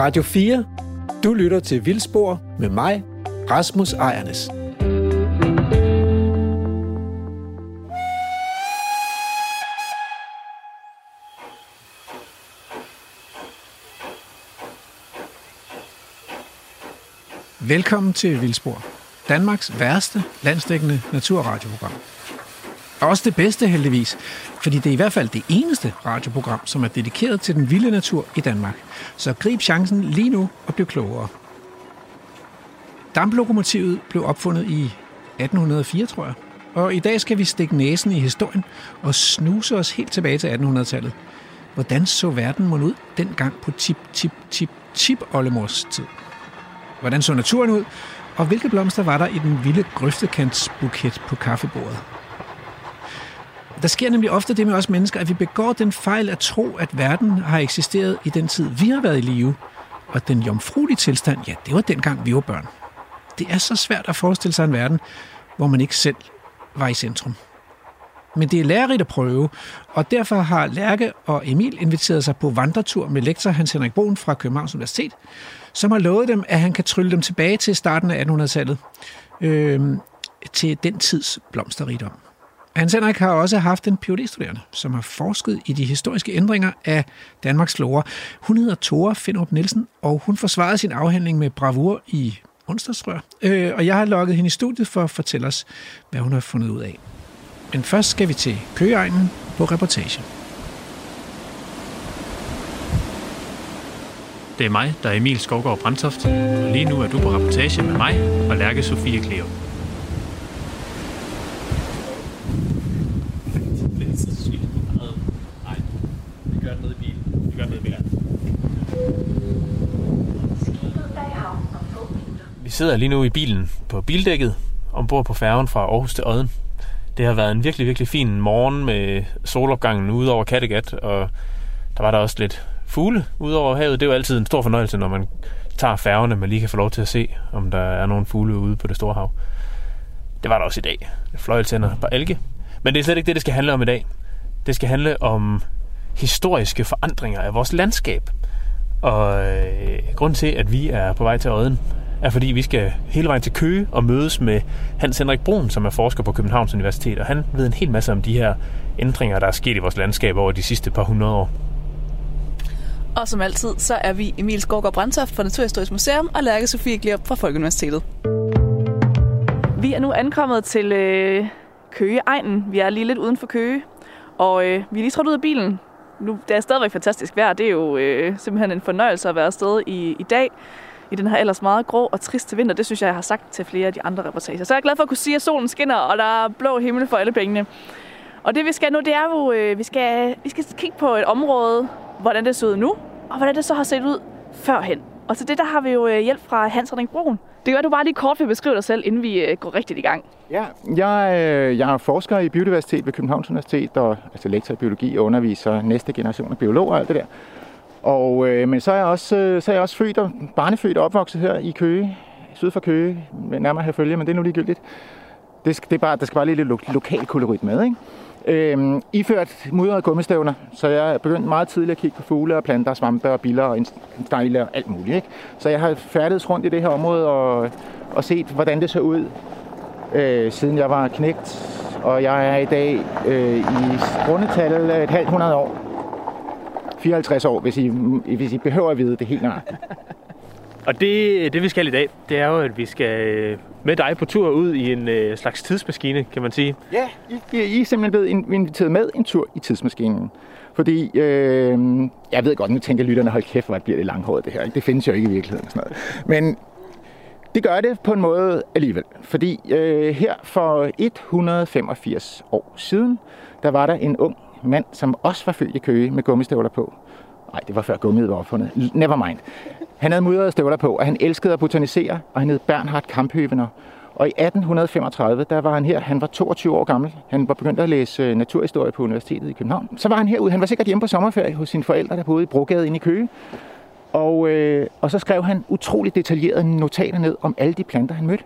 Radio 4. Du lytter til Vildspor med mig, Rasmus Ejernes. Velkommen til Vildspor, Danmarks værste landstækkende naturradioprogram. Også det bedste heldigvis, fordi det er i hvert fald det eneste radioprogram, som er dedikeret til den vilde natur i Danmark. Så grib chancen lige nu og bliv klogere. Damplokomotivet blev opfundet i 1804, tror jeg. Og i dag skal vi stikke næsen i historien og snuse os helt tilbage til 1800-tallet. Hvordan så verden mon ud dengang på tip, tip, tip, tip oldemors tid? Hvordan så naturen ud? Og hvilke blomster var der i den vilde grøftekantsbuket på kaffebordet? Der sker nemlig ofte det med os mennesker, at vi begår den fejl at tro, at verden har eksisteret i den tid, vi har været i live. Og den jomfruelige tilstand, ja, det var dengang vi var børn. Det er så svært at forestille sig en verden, hvor man ikke selv var i centrum. Men det er lærerigt at prøve, og derfor har Lærke og Emil inviteret sig på vandretur med lektor Hans Henrik Bohn fra Københavns Universitet, som har lovet dem, at han kan trylle dem tilbage til starten af 1800-tallet, øh, til den tids blomsterrigdom. Hans Henrik har også haft en phd studerende som har forsket i de historiske ændringer af Danmarks flora. Hun hedder Tore Finderup Nielsen, og hun forsvarede sin afhandling med bravur i onsdagsrør. Øh, og jeg har lukket hende i studiet for at fortælle os, hvad hun har fundet ud af. Men først skal vi til Køgeegnen på reportage. Det er mig, der er Emil Skovgaard Brandtoft. Lige nu er du på reportage med mig og Lærke Sofie Kleop. Vi sidder lige nu i bilen på bildækket ombord på færgen fra Aarhus til Odden. Det har været en virkelig, virkelig fin morgen med solopgangen ude over Kattegat, og der var der også lidt fugle ude over havet. Det er jo altid en stor fornøjelse, når man tager færgerne, man lige kan få lov til at se, om der er nogle fugle ude på det store hav. Det var der også i dag. Fløjeltænder på alge. Men det er slet ikke det, det skal handle om i dag. Det skal handle om historiske forandringer af vores landskab. Og øh, grund til, at vi er på vej til Odden, er fordi vi skal hele vejen til Køge og mødes med Hans Henrik Brun, som er forsker på Københavns Universitet, og han ved en hel masse om de her ændringer, der er sket i vores landskab over de sidste par hundrede år. Og som altid, så er vi Emil Skovgaard Brandtoft fra Naturhistorisk Museum og Lærke Sofie Glierup fra Folkeuniversitetet. Vi er nu ankommet til øh, Køge-egnen. Vi er lige lidt uden for Køge, og øh, vi er lige trådt ud af bilen. Nu, det er stadigvæk fantastisk vejr. Det er jo øh, simpelthen en fornøjelse at være afsted i, i dag i den her ellers meget grå og triste vinter. Det synes jeg, jeg har sagt til flere af de andre reportager. Så jeg er glad for at kunne sige, at solen skinner, og der er blå himmel for alle pengene. Og det vi skal nu, det er jo, øh, vi skal, vi skal kigge på et område, hvordan det ser ud nu, og hvordan det så har set ud førhen. Og til det der har vi jo øh, hjælp fra Hans Henrik Broen. Det gør du bare lige kort vil beskrive dig selv, inden vi øh, går rigtigt i gang. Ja, jeg, øh, jeg er forsker i biodiversitet ved Københavns Universitet, og altså lektor i biologi og underviser næste generation af biologer og alt det der. Og, øh, men så er, jeg også, øh, så er jeg også født og barnefødt og opvokset her i Køge, syd for Køge, nærmere her følge, men det er nu ligegyldigt. Det, skal, det er bare, der skal bare lige lidt lo- lokal kolorit med, ikke? Øhm, iført mudrede gummistævner, så jeg er begyndt meget tidligt at kigge på fugle og planter, svampe og biller og stejle og alt muligt. Ikke? Så jeg har færdedes rundt i det her område og, og set, hvordan det ser ud, øh, siden jeg var knægt. Og jeg er i dag øh, i rundetal et halvt hundrede år. 54 år, hvis I, hvis I behøver at vide det helt nøjagtigt. Og det, det vi skal i dag, det er jo, at vi skal øh, med dig på tur ud i en øh, slags tidsmaskine, kan man sige. Ja, I, I er simpelthen blevet inviteret med en tur i tidsmaskinen. Fordi, øh, jeg ved godt, nu tænker lytterne, hold kæft, hvor bliver det langhåret det her. Det findes jo ikke i virkeligheden. Sådan noget. Men det gør det på en måde alligevel. Fordi øh, her for 185 år siden, der var der en ung mand, som også var født i Køge med gummistøvler på. Nej, det var før gummiet var opfundet. Never mind. Han havde mudrede støvler på, og han elskede at botanisere, og han hed Bernhard Kamphøvener. Og i 1835, der var han her, han var 22 år gammel. Han var begyndt at læse øh, naturhistorie på Universitetet i København. Så var han herude. Han var sikkert hjemme på sommerferie hos sine forældre, der boede i Brogade inde i Køge. Og, øh, og så skrev han utroligt detaljerede notater ned om alle de planter, han mødte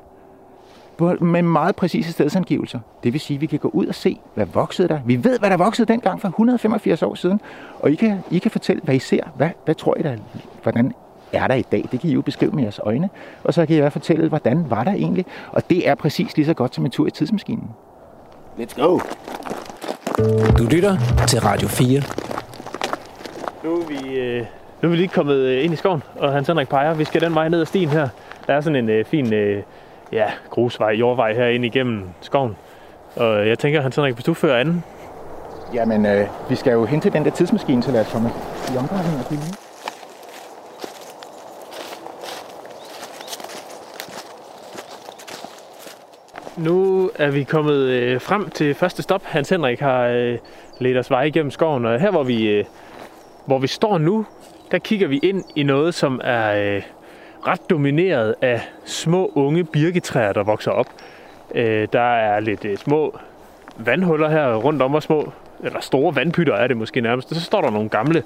med meget præcise stedsangivelser. Det vil sige, at vi kan gå ud og se, hvad voksede der. Vi ved, hvad der voksede dengang for 185 år siden. Og I kan, I kan fortælle, hvad I ser. Hvad, hvad tror I der, hvordan er der i dag? Det kan I jo beskrive med jeres øjne. Og så kan jeg fortælle, hvordan var der egentlig? Og det er præcis lige så godt som en tur i tidsmaskinen. Let's go! Du lytter til Radio 4. Nu er vi, øh, nu er vi lige kommet øh, ind i skoven, og Hans Henrik peger. Vi skal den vej ned ad stien her. Der er sådan en øh, fin øh, ja, grusvej, jordvej her ind igennem skoven. Og jeg tænker, Hans Henrik, hvis du fører anden, Jamen, øh, vi skal jo hen til den der tidsmaskine, så lad os komme i omdrejning og blive Nu er vi kommet øh, frem til første stop. Hans Henrik har øh, ledt os vej igennem skoven, og her hvor vi, øh, hvor vi står nu, der kigger vi ind i noget, som er øh, ret domineret af små unge birketræer, der vokser op. Øh, der er lidt øh, små vandhuller her rundt om og små eller store vandpytter er det måske nærmest. Og så står der nogle gamle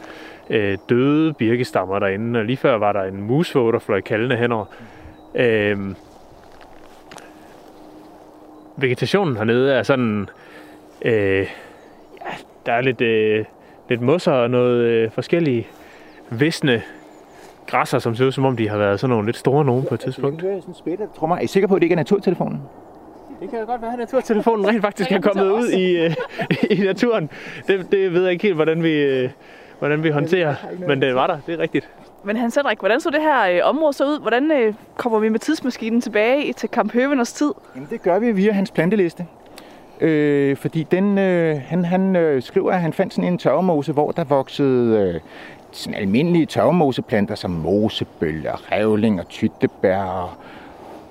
øh, døde birkestammer derinde, og lige før var der en musvåg, der fløj kaldende henover. Øh, vegetationen hernede er sådan... Øh, ja, der er lidt, øh, lidt mosser og noget øh, forskellige visne græsser, som ser ud som om de har været sådan nogle lidt store nogen på et tidspunkt. Jeg sådan spætte, trommer. Er I sikker på, at det ikke er naturtelefonen? Det kan godt være, at naturtelefonen rent faktisk er kommet ud i, øh, i naturen. Det, det ved jeg ikke helt, hvordan vi, øh, hvordan vi håndterer, men det var der, det er rigtigt. Men Hans Henrik, hvordan så det her øh, område så ud? Hvordan øh, kommer vi med tidsmaskinen tilbage til Kamp Høveners tid? Jamen, det gør vi via hans planteliste. Øh, fordi den, øh, han, han øh, skriver, at han fandt sådan en tørvemose, hvor der voksede øh, sådan almindelige tørvemoseplanter som mosebøller, revling og tyttebær og,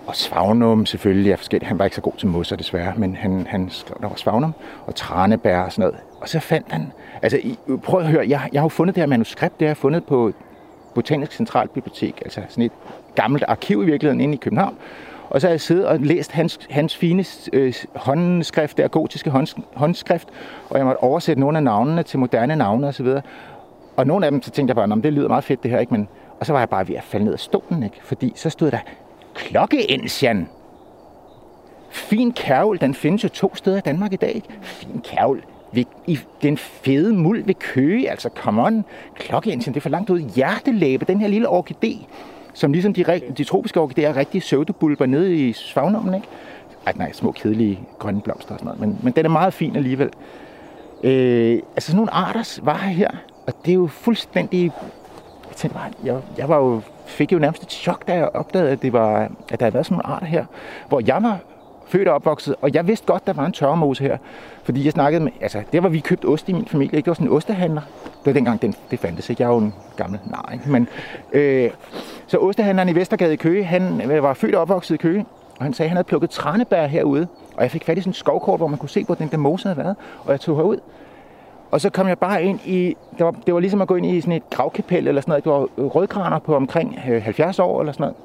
og svagnum selvfølgelig er forskelligt. Han var ikke så god til mosser desværre, men han, han skrev, der var svagnum og tranebær og sådan noget. Og så fandt han, altså I, prøv at høre, jeg, jeg har jo fundet det her manuskript, det har jeg fundet på Botanisk Centralbibliotek, altså sådan et gammelt arkiv i virkeligheden inde i København. Og så har jeg siddet og læst hans, hans fine øh, håndskrift, der gotiske hånd, håndskrift, og jeg måtte oversætte nogle af navnene til moderne navne osv. Og og nogle af dem, så tænkte jeg bare, "Nå, det lyder meget fedt det her, ikke? Men, og så var jeg bare ved at falde ned af stolen, ikke? Fordi så stod der, klokkeensian. Fin kærvel, den findes jo to steder i Danmark i dag, ikke? Fin kærvel ved, i den fede muld ved Køge, altså come on, klokkeensian, det er for langt ud. Hjertelæbe, den her lille orkidé, som ligesom de, de tropiske orkidéer er rigtig søvdebulber nede i svagnummen, ikke? Ej, nej, små kedelige grønne blomster og sådan noget, men, men den er meget fin alligevel. Øh, altså sådan nogle arter var her, og det er jo fuldstændig... Jeg tænkte bare, jeg, jeg var jo, fik jo nærmest et chok, da jeg opdagede, at, det var, at der havde været sådan nogle arter her, hvor jeg var født og opvokset, og jeg vidste godt, der var en tørremose her, fordi jeg snakkede med, altså der var vi købt ost i min familie, ikke? det var sådan en ostehandler, det var dengang, den, det fandtes ikke, jeg er jo en gammel nej, ikke? men øh, så ostehandleren i Vestergade i Køge, han øh, var født og opvokset i Køge, og han sagde, at han havde plukket tranebær herude, og jeg fik fat i sådan en skovkort, hvor man kunne se, hvor den der mose havde været, og jeg tog herud, og så kom jeg bare ind i, det var, det var ligesom at gå ind i sådan et gravkapel eller sådan noget. Det var øh, rødgraner på omkring øh, 70 år eller sådan noget.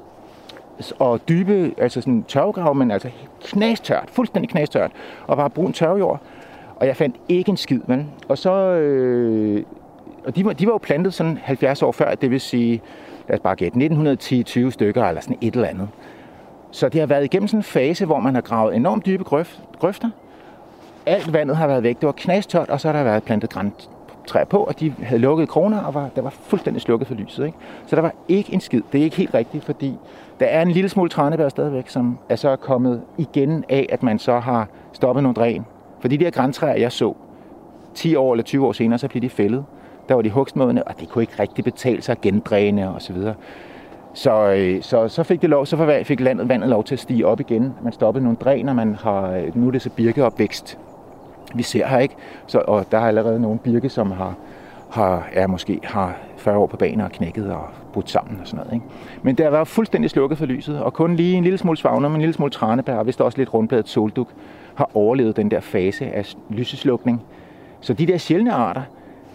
Og dybe, altså sådan tørvegrav, men altså knastørt, fuldstændig knastørt. Og bare brun tørvejord. Og jeg fandt ikke en skid, men. Og så, øh, og de var, de var jo plantet sådan 70 år før, det vil sige, lad os bare gætte, 1910-20 stykker eller sådan et eller andet. Så det har været igennem sådan en fase, hvor man har gravet enormt dybe grøf, grøfter, alt vandet har været væk. Det var knastørt, og så har der været plantet græntræer på, og de havde lukket kroner, og var, der var fuldstændig slukket for lyset. Ikke? Så der var ikke en skid. Det er ikke helt rigtigt, fordi der er en lille smule tranebær stadigvæk, som er så kommet igen af, at man så har stoppet nogle dræn. For de der græntræer, jeg så, 10 år eller 20 år senere, så blev de fældet. Der var de hugstmådene, og det kunne ikke rigtig betale sig at gendræne og så videre. Så, øh, så, så fik, det lov, så fik landet vandet lov til at stige op igen. Man stoppede nogle dræn, man har, øh, nu er det så birkeopvækst, vi ser her, ikke? Så, og der er allerede nogle birke, som har, har, er måske har 40 år på banen og knækket og brudt sammen og sådan noget. Ikke? Men der var fuldstændig slukket for lyset, og kun lige en lille smule svagner, en lille smule tranebær, og vist også lidt rundbladet solduk, har overlevet den der fase af lyseslukning. Så de der sjældne arter,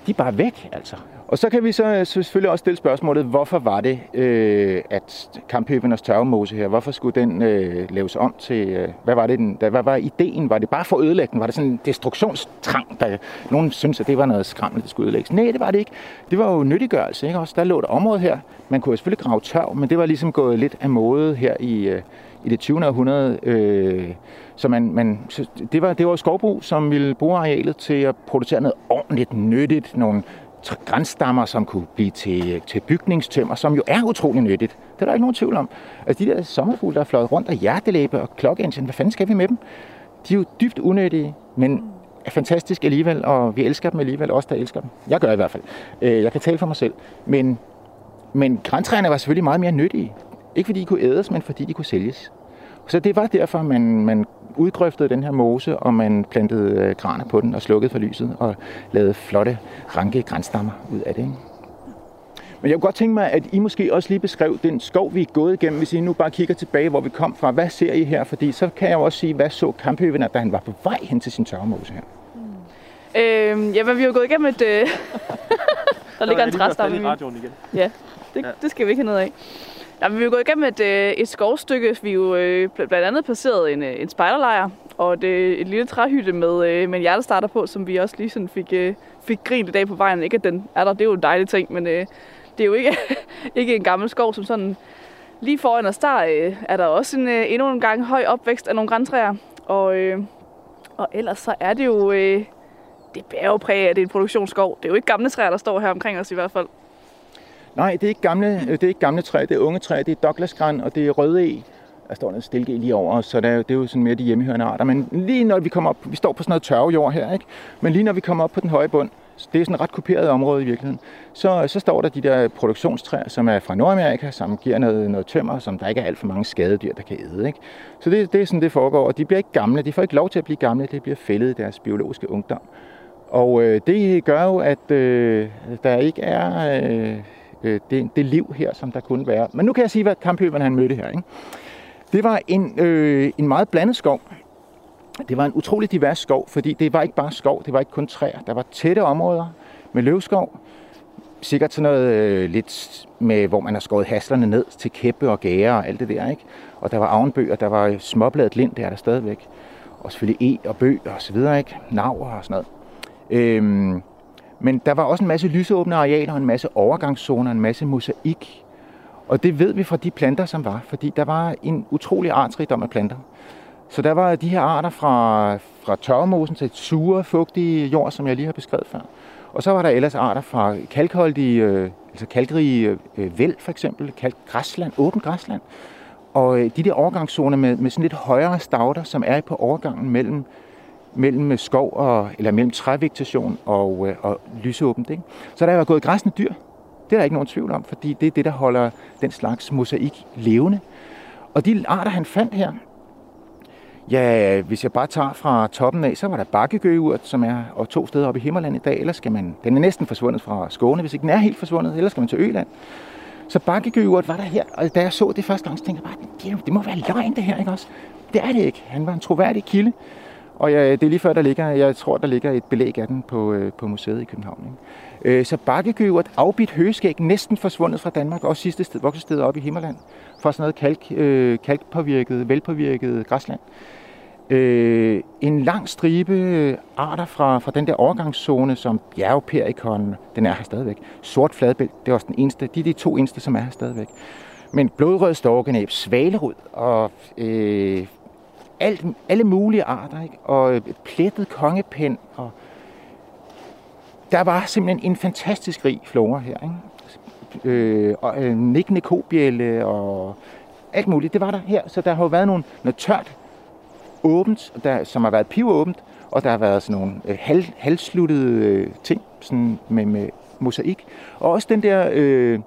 de er bare væk, altså. Og så kan vi så øh, selvfølgelig også stille spørgsmålet, hvorfor var det, øh, at Kamphøvener's tørvemose her, hvorfor skulle den øh, laves om til, øh, hvad var det, den, der, hvad var ideen? Var det bare for at ødelægge den? Var det sådan en destruktionstrang, der nogen synes, at det var noget skræmmende, der skulle ødelægges? Nej, det var det ikke. Det var jo nyttiggørelse, ikke også? Der lå et område her. Man kunne jo selvfølgelig grave tørv, men det var ligesom gået lidt af mode her i, øh, i det 20. århundrede. Øh, så man, man, så det, var, det var skovbrug, som ville bruge arealet til at producere noget ordentligt nyttigt, nogle grænstammer, som kunne blive til, til bygningstømmer, som jo er utrolig nyttigt. Det er der ikke nogen tvivl om. Altså de der sommerfugle, der er fløjet rundt, og hjertelæbe og klokkeengine, hvad fanden skal vi med dem? De er jo dybt unødige, men er fantastiske alligevel, og vi elsker dem alligevel, også der elsker dem. Jeg gør i hvert fald. Øh, jeg kan tale for mig selv. Men, men græntræerne var selvfølgelig meget mere nyttige. Ikke fordi de kunne ædes, men fordi de kunne sælges. Så det var derfor, man, man udgrøftede den her mose, og man plantede øh, graner på den og slukkede for lyset og lavede flotte, ranke grænstammer ud af det. Ikke? Men jeg kunne godt tænke mig, at I måske også lige beskrev den skov, vi er gået igennem, hvis I nu bare kigger tilbage, hvor vi kom fra. Hvad ser I her? Fordi så kan jeg jo også sige, hvad så Kamphøven, da han var på vej hen til sin tørremose her? Mm. Øh, jamen, vi har gået igennem et... Øh... der ligger en træstamme i radioen igen. Ja, det, ja. det skal vi ikke have noget af. Nå, vi er gået igennem et, øh, et skovstykke. Vi er jo øh, blandt andet passeret en, øh, en spejderlejr og et, et lille træhytte med, med en hjertestarter på, som vi også lige sådan fik, fik grint i dag på vejen. Ikke at den er der, det er jo en dejlig ting, men det er jo ikke, ikke en gammel skov, som sådan lige foran os, der er der også en, endnu en gang høj opvækst af nogle græntræer. Og, og ellers så er det jo, det bærer jo præg af, at det er en produktionsskov. Det er jo ikke gamle træer, der står her omkring os i hvert fald. Nej, det er ikke gamle, øh, det er ikke gamle træer, det er unge træer, det er Douglasgran og det er røde e. Der står en stilke lige over, så det er, det er jo sådan mere de hjemmehørende arter. Men lige når vi kommer op, vi står på sådan noget tørvejord her, ikke? Men lige når vi kommer op på den høje bund, det er sådan et ret kuperet område i virkeligheden, så, så står der de der produktionstræer, som er fra Nordamerika, som giver noget, noget tømmer, som der ikke er alt for mange skadedyr, der kan æde. Ikke? Så det, det er sådan, det foregår, og de bliver ikke gamle, de får ikke lov til at blive gamle, det bliver fældet i deres biologiske ungdom. Og øh, det gør jo, at øh, der ikke er øh, øh, det, det liv her, som der kunne være. Men nu kan jeg sige, hvad kamphøveren han mødte her. Ikke? Det var en, øh, en meget blandet skov. Det var en utrolig divers skov, fordi det var ikke bare skov, det var ikke kun træer. Der var tætte områder med løvskov, sikkert sådan noget øh, lidt med, hvor man har skåret haslerne ned til kæppe og gære og alt det der, ikke? Og der var avnbøger, der var småbladet lind, det er der stadigvæk. Og selvfølgelig e og bøg og så videre, ikke? Naver og sådan noget. Øhm, men der var også en masse lysåbne arealer, en masse overgangszoner, en masse mosaik. Og det ved vi fra de planter, som var, fordi der var en utrolig artsrigdom af planter. Så der var de her arter fra, fra tørremosen til sure, fugtige jord, som jeg lige har beskrevet før. Og så var der ellers arter fra kalkholdige, øh, altså kalkrige øh, væld for eksempel, kalkgræsland, åbent græsland. Og øh, de der overgangszoner med, med sådan lidt højere stauder, som er på overgangen mellem mellem skov og, eller mellem trævegetation og, øh, og lysåbent. Ikke? Så der er gået græsne dyr. Det er der ikke nogen tvivl om, fordi det er det, der holder den slags mosaik levende. Og de arter, han fandt her, ja, hvis jeg bare tager fra toppen af, så var der bakkegøgeurt, som er og to steder oppe i Himmerland i dag. Ellers skal man, den er næsten forsvundet fra Skåne, hvis ikke den er helt forsvundet. Ellers skal man til Øland. Så bakkegøgeurt var der her, og da jeg så det første gang, så tænkte jeg bare, det, det må være løgn det her, ikke også? Det er det ikke. Han var en troværdig kilde. Og ja, det er lige før, der ligger, jeg tror, der ligger et belæg af den på, øh, på museet i København. Ikke? Øh, så bakkegøvert, afbidt høgeskæg, næsten forsvundet fra Danmark, også sidste sted, voksested op i Himmerland, fra sådan noget kalk, øh, kalkpåvirket, velpåvirket græsland. Øh, en lang stribe øh, arter fra, fra den der overgangszone, som bjergperikon, den er her stadigvæk. Sort fladbælt, det er også den eneste, de er de to eneste, som er her stadigvæk. Men blodrød storkenæb, svalerud og øh, alt, alle mulige arter, ikke? og øh, plettet kongepen, og der var simpelthen en fantastisk rig flora her. Ikke? Øh, og øh, nikkende kobjælle og alt muligt, det var der her. Så der har jo været nogle, noget tørt åbent, der, som har været pivåbent, og der har været sådan nogle øh, hal, halvsluttede øh, ting sådan med, med mosaik. Og også den der øh,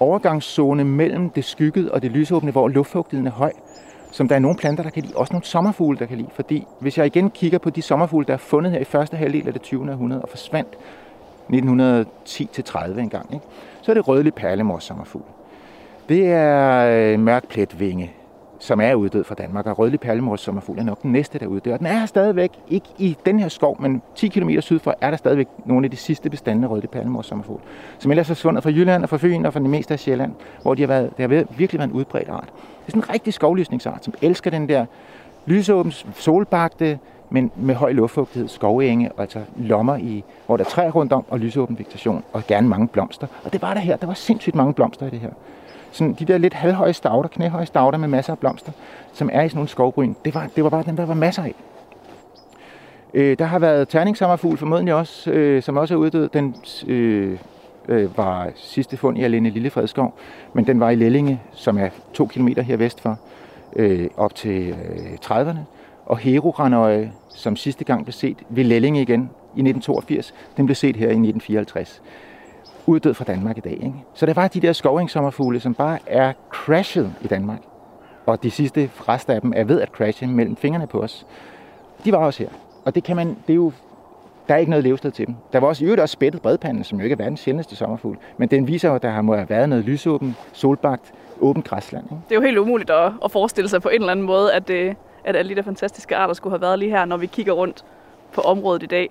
overgangszone mellem det skyggede og det lysåbne, hvor luftfugtigheden er høj som der er nogle planter, der kan lide. Også nogle sommerfugle, der kan lide. Fordi hvis jeg igen kigger på de sommerfugle, der er fundet her i første halvdel af det 20. århundrede og forsvandt 1910-30 engang, ikke? så er det rødlig perlemors sommerfugl. Det er øh, mørkpletvinge, som er uddød fra Danmark, og rødlig perlemors sommerfugl er nok den næste, der er uddød. Og den er stadigvæk, ikke i den her skov, men 10 km sydfor, er der stadigvæk nogle af de sidste bestande af rødlig perlemors sommerfugl, som ellers er forsvundet fra Jylland og fra Fyn og fra det meste af Sjælland, hvor de har været, det har virkelig været en udbredt art. Det er sådan en rigtig skovlysningsart, som elsker den der lysåben, solbagte, men med høj luftfugtighed, skovenge, og altså lommer, i, hvor der er træer rundt om, og lysåben vegetation, og gerne mange blomster. Og det var der her. Der var sindssygt mange blomster i det her sådan de der lidt halvhøje stauder, knæhøje stauder med masser af blomster, som er i sådan nogle skovbryn, det var, det var bare dem, der var masser af. Øh, der har været terningsammerfugl formodentlig også, øh, som også er uddød. Den øh, øh, var sidste fund i Alene Lillefredskov, men den var i Lellinge, som er to kilometer her vest for, øh, op til øh, 30'erne. Og Herogranøje, som sidste gang blev set ved Lellinge igen i 1982, den blev set her i 1954 uddød fra Danmark i dag. Ikke? Så der var de der skovingssommerfugle, som bare er crashet i Danmark. Og de sidste rester af dem er ved at crashe mellem fingrene på os. De var også her. Og det kan man, det er jo, der er ikke noget levested til dem. Der var også i øvrigt også spættet bredpanden, som jo ikke er verdens sjældneste sommerfugl. Men den viser jo, at der har må have været noget lysåben, solbagt, åbent græsland. Ikke? Det er jo helt umuligt at, at forestille sig på en eller anden måde, at, det, at alle de der fantastiske arter skulle have været lige her, når vi kigger rundt på området i dag.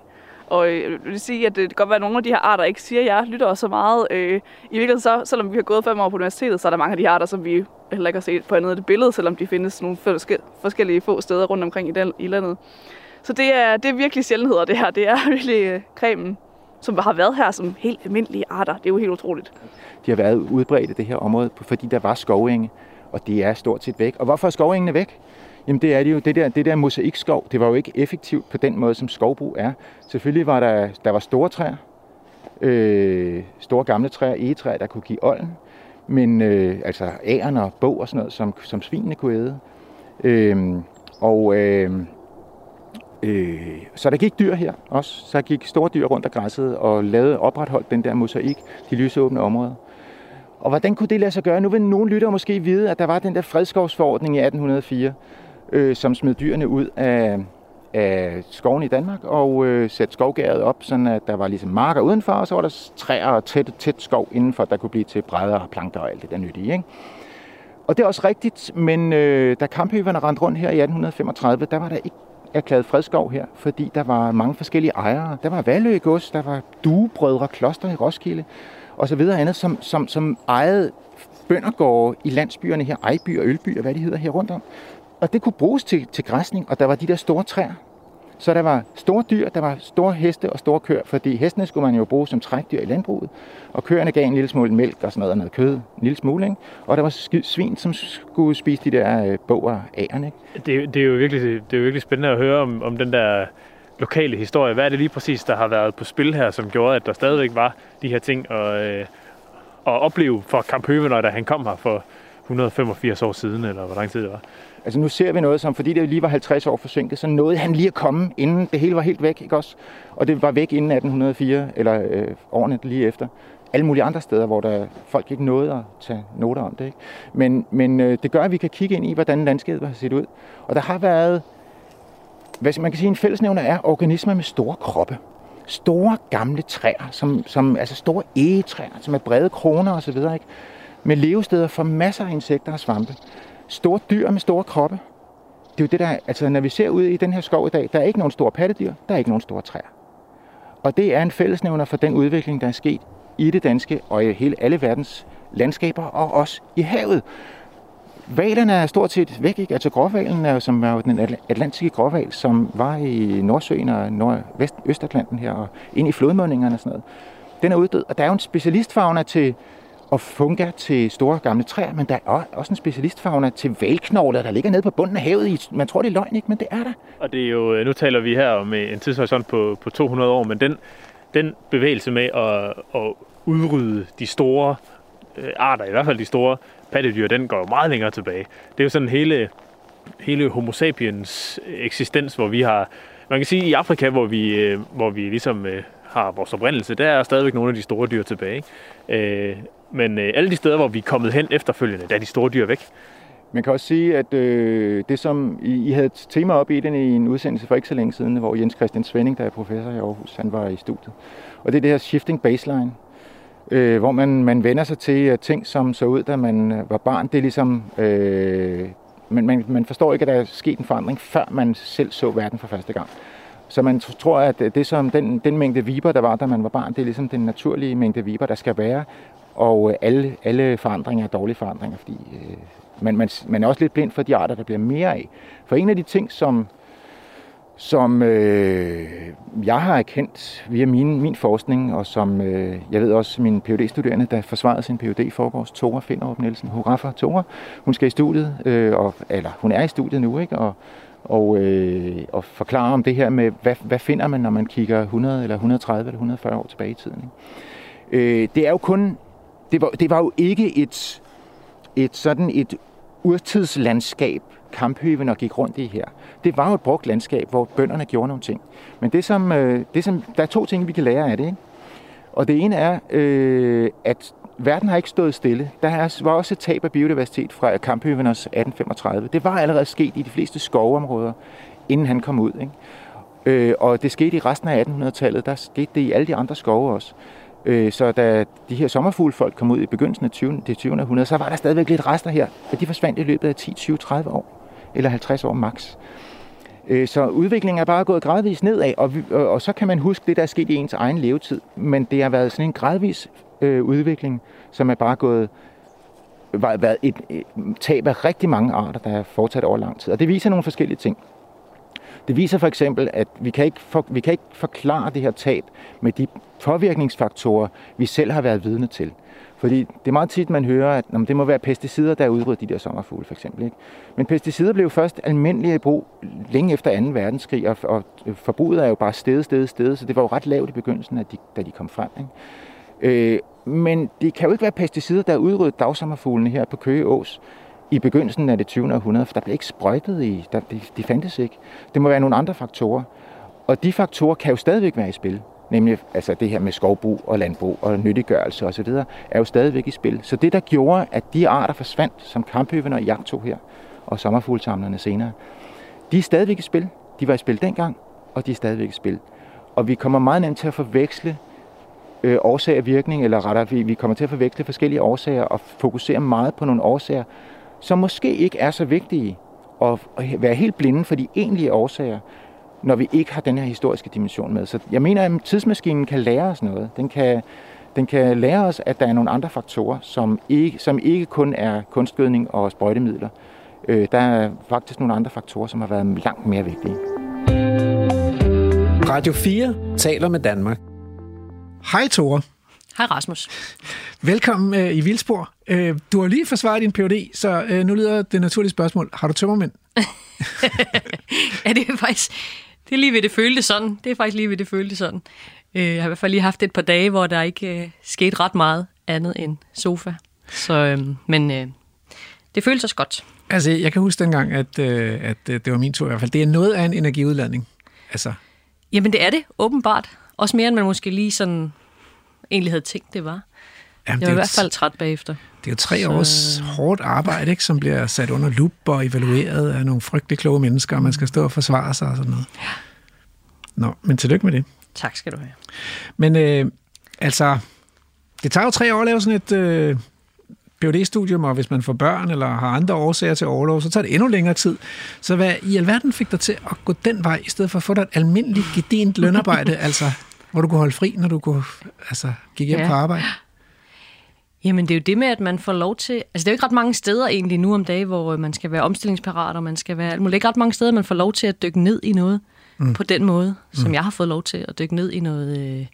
Og øh, jeg vil sige, at øh, det kan godt være, at nogle af de her arter ikke siger, at jeg lytter også så meget. Øh, I virkeligheden så, selvom vi har gået fem år på universitetet, så er der mange af de her arter, som vi heller ikke har set på andet af det billede, selvom de findes nogle forskellige få steder rundt omkring i, den, i landet. Så det er, det er virkelig sjældenheder, det her. Det er virkelig øh, kremen, som har været her som helt almindelige arter. Det er jo helt utroligt. De har været udbredt i det her område, fordi der var skovenge, og det er stort set væk. Og hvorfor er skovengene væk? Jamen det er det jo, det der, det der mosaikskov, det var jo ikke effektivt på den måde, som skovbrug er. Selvfølgelig var der, der var store træer, øh, store gamle træer, egetræer, der kunne give olden, men øh, altså æren og bog og sådan noget, som, som svinene kunne æde. Øh, og øh, øh, så der gik dyr her også. Så gik store dyr rundt og græssede og lavede opretholdt den der mosaik, de lysåbne områder. Og hvordan kunne det lade sig gøre? Nu vil nogle lyttere måske vide, at der var den der fredskovsforordning i 1804, øh, som smed dyrene ud af, af skoven i Danmark og øh, satte skovgæret op, sådan at der var ligesom marker udenfor, og så var der træer og tæt, tæt skov indenfor, der kunne blive til brædder og planker og alt det der nyttige. Ikke? Og det er også rigtigt, men øh, da kamphøverne rendte rundt her i 1835, der var der ikke erklæret fredskov her, fordi der var mange forskellige ejere. Der var Valø Gods, der var Duebrødre Kloster i Roskilde, og så videre andet, som, som, som ejede bøndergårde i landsbyerne her, Ejby og Ølby og hvad de hedder her rundt om. Og det kunne bruges til, til græsning, og der var de der store træer. Så der var store dyr, der var store heste og store køer, fordi hestene skulle man jo bruge som trækdyr i landbruget, og køerne gav en lille smule mælk og sådan noget, og noget kød, en lille smule, ikke? og der var svin, som skulle spise de der øh, boger æren. Ikke? Det, det, er jo virkelig, det er jo virkelig spændende at høre om, om den der lokale historie. Hvad er det lige præcis, der har været på spil her, som gjorde, at der stadigvæk var de her ting at, øh, at opleve for Kamp Høvener, da han kom her for 185 år siden, eller hvor lang tid det var? Altså nu ser vi noget som, fordi det lige var 50 år forsinket, så nåede han lige at komme, inden det hele var helt væk, ikke også? Og det var væk inden 1804, eller øh, årene lige efter. Alle mulige andre steder, hvor der folk ikke nåede at tage noter om det. Ikke? Men, men øh, det gør, at vi kan kigge ind i, hvordan landskabet har set ud. Og der har været, hvad man kan sige, en fællesnævner er organismer med store kroppe. Store gamle træer, som, som, altså store egetræer, som er brede kroner osv., ikke? med levesteder for masser af insekter og svampe. Store dyr med store kroppe. Det er jo det, der, altså når vi ser ud i den her skov i dag, der er ikke nogen store pattedyr, der er ikke nogen store træer. Og det er en fællesnævner for den udvikling, der er sket i det danske og i hele alle verdens landskaber, og også i havet. Valerne er stort set væk, ikke? Altså gråvalen er jo, som er jo den atlantiske gråval, som var i Nordsøen og Nordvest Østatlanten her, og ind i flodmundingerne og sådan noget. Den er uddød, og der er jo en specialistfauna til og funga til store gamle træer, men der er også en specialistfauna til valknogler, der ligger nede på bunden af havet. Man tror, det er løgn, ikke? men det er der. Og det er jo, øh, nu taler vi her om øh, en tidshorisont på, på 200 år, men den, den bevægelse med at, at udrydde de store øh, arter, i hvert fald de store pattedyr, den går jo meget længere tilbage. Det er jo sådan hele, hele homo sapiens eksistens, hvor vi har, man kan sige i Afrika, hvor vi, øh, hvor vi ligesom øh, har vores oprindelse, der er stadigvæk nogle af de store dyr tilbage. Øh, men øh, alle de steder, hvor vi er kommet hen efterfølgende, der er de store dyr væk. Man kan også sige, at øh, det som I, I havde et tema op i den i en udsendelse for ikke så længe siden, hvor Jens Christian Svending, der er professor i Aarhus, han var i studiet. Og det er det her shifting baseline, øh, hvor man, man vender sig til at ting, som så ud, da man øh, var barn. Det er ligesom, øh, man, man, man forstår ikke, at der er sket en forandring, før man selv så verden for første gang. Så man tror, at øh, det som den, den mængde viber, der var, da man var barn, det er ligesom den naturlige mængde viber, der skal være. Og øh, alle, alle forandringer er dårlige forandringer, fordi øh, man, man, man er også lidt blind for de arter, der bliver mere af. For en af de ting, som, som øh, jeg har erkendt via min, min forskning, og som øh, jeg ved også min phd studerende der forsvarede sin Ph.D. i forgårs, Tora Finderup Nielsen. Hurra for Tora. Hun skal i studiet, øh, og, eller hun er i studiet nu, ikke? Og, og, øh, og forklare om det her med, hvad, hvad finder man, når man kigger 100 eller 130 eller 140 år tilbage i tiden. Ikke? Øh, det er jo kun, det var, det var jo ikke et, et sådan et urtidslandskab, kamphøven og gik rundt i her. Det var jo et brugt landskab, hvor bønderne gjorde nogle ting. Men det som, øh, det som, der er to ting, vi kan lære af det. Ikke? Og det ene er, øh, at verden har ikke stået stille. Der var også et tab af biodiversitet fra kamphøveners 1835. Det var allerede sket i de fleste skovområder, inden han kom ud. Ikke? Øh, og det skete i resten af 1800-tallet. Der skete det i alle de andre skove også. Øh, så da de her sommerfuglefolk kom ud i begyndelsen af 20. Det 20. århundrede, så var der stadigvæk lidt rester her, og de forsvandt i løbet af 10, 20, 30 år, eller 50 år maks. Øh, så udviklingen er bare gået gradvist nedad, og, vi, og, og så kan man huske det, der er sket i ens egen levetid. Men det har været sådan en gradvis øh, udvikling, som er bare gået var, været et, et tab af rigtig mange arter, der er fortsat over lang tid. Og det viser nogle forskellige ting. Det viser for eksempel, at vi kan, ikke for, vi kan ikke forklare det her tab med de påvirkningsfaktorer, vi selv har været vidne til. Fordi det er meget tit, man hører, at jamen, det må være pesticider, der udrydder de der sommerfugle, for eksempel. Ikke? Men pesticider blev først almindelige i brug længe efter 2. verdenskrig, og, og øh, forbruget er jo bare stedet, stedet, stedet, så det var jo ret lavt i begyndelsen, at de, da de kom frem. Ikke? Øh, men det kan jo ikke være pesticider, der udryddede dagsommerfuglene her på Køge Ås i begyndelsen af det 20. århundrede, for der blev ikke sprøjtet i, der, de, de fandtes ikke. Det må være nogle andre faktorer. Og de faktorer kan jo stadigvæk være i spil nemlig altså det her med skovbrug og landbrug og nyttiggørelse osv., er jo stadigvæk i spil. Så det, der gjorde, at de arter forsvandt, som kamphøvene og jagtog her, og sommerfuglsamlerne senere, de er stadigvæk i spil. De var i spil dengang, og de er stadigvæk i spil. Og vi kommer meget nemt til at forveksle øh, årsag og virkning, eller rettere, vi, vi kommer til at forveksle forskellige årsager og fokusere meget på nogle årsager, som måske ikke er så vigtige, og være helt blinde for de egentlige årsager, når vi ikke har den her historiske dimension med. Så jeg mener, at tidsmaskinen kan lære os noget. Den kan, den kan lære os, at der er nogle andre faktorer, som ikke, som ikke kun er kunstgødning og sprøjtemidler. Øh, der er faktisk nogle andre faktorer, som har været langt mere vigtige. Radio 4 taler med Danmark. Hej Tore. Hej Rasmus. Velkommen øh, i Vildspor. Øh, du har lige forsvaret din PhD, så øh, nu lyder det naturlige spørgsmål. Har du tømmermænd? ja, det er faktisk det er lige ved det følte sådan. Det er faktisk lige ved det følte sådan. Øh, jeg har i hvert fald lige haft et par dage, hvor der ikke øh, skete ret meget andet end sofa. Så, øh, men øh, det føles også godt. Altså, jeg kan huske dengang, at, øh, at øh, det var min tur i hvert fald. Det er noget af en energiudladning. Altså. Jamen, det er det, åbenbart. Også mere, end man måske lige sådan egentlig havde tænkt, det var. Jamen, jeg var i hvert fald træt bagefter. Det er jo tre så... års hårdt arbejde, ikke, som bliver sat under lup og evalueret af nogle frygtelig kloge mennesker, og man skal stå og forsvare sig og sådan noget. Ja. Nå, men tillykke med det. Tak skal du have. Men øh, altså, det tager jo tre år at lave sådan et øh, PhD-studium, og hvis man får børn eller har andre årsager til overlov, så tager det endnu længere tid. Så hvad i alverden fik dig til at gå den vej, i stedet for at få dig et almindeligt, gedint lønarbejde, altså, hvor du kunne holde fri, når du kunne, altså, gik hjem ja. på arbejde? Jamen det er jo det med, at man får lov til... Altså det er jo ikke ret mange steder egentlig nu om dagen, hvor man skal være omstillingsparat, og man skal være... Det er ikke ret mange steder, man får lov til at dykke ned i noget mm. på den måde, som mm. jeg har fået lov til at dykke ned i noget øh,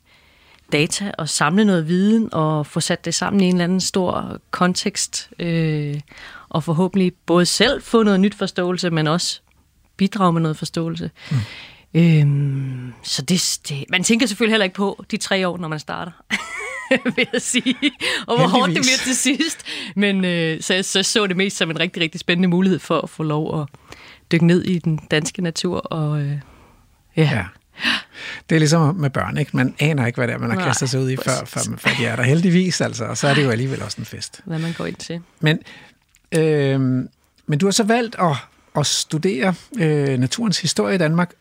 data og samle noget viden og få sat det sammen i en eller anden stor kontekst øh, og forhåbentlig både selv få noget nyt forståelse, men også bidrage med noget forståelse. Mm. Øhm, så det, det, man tænker selvfølgelig heller ikke på de tre år, når man starter. vil jeg sige. Og hvor hårdt det bliver til sidst. Men øh, så så, så det mest som en rigtig, rigtig spændende mulighed for at få lov at dykke ned i den danske natur. Og, øh, ja. ja. Det er ligesom med børn, ikke? Man aner ikke, hvad det er, man har kastet sig ud i, før, før, før de er der. Heldigvis, altså. Og så er det jo alligevel også en fest. Hvad man går ind til. Men, øh, men du har så valgt at, at studere øh, naturens historie i Danmark,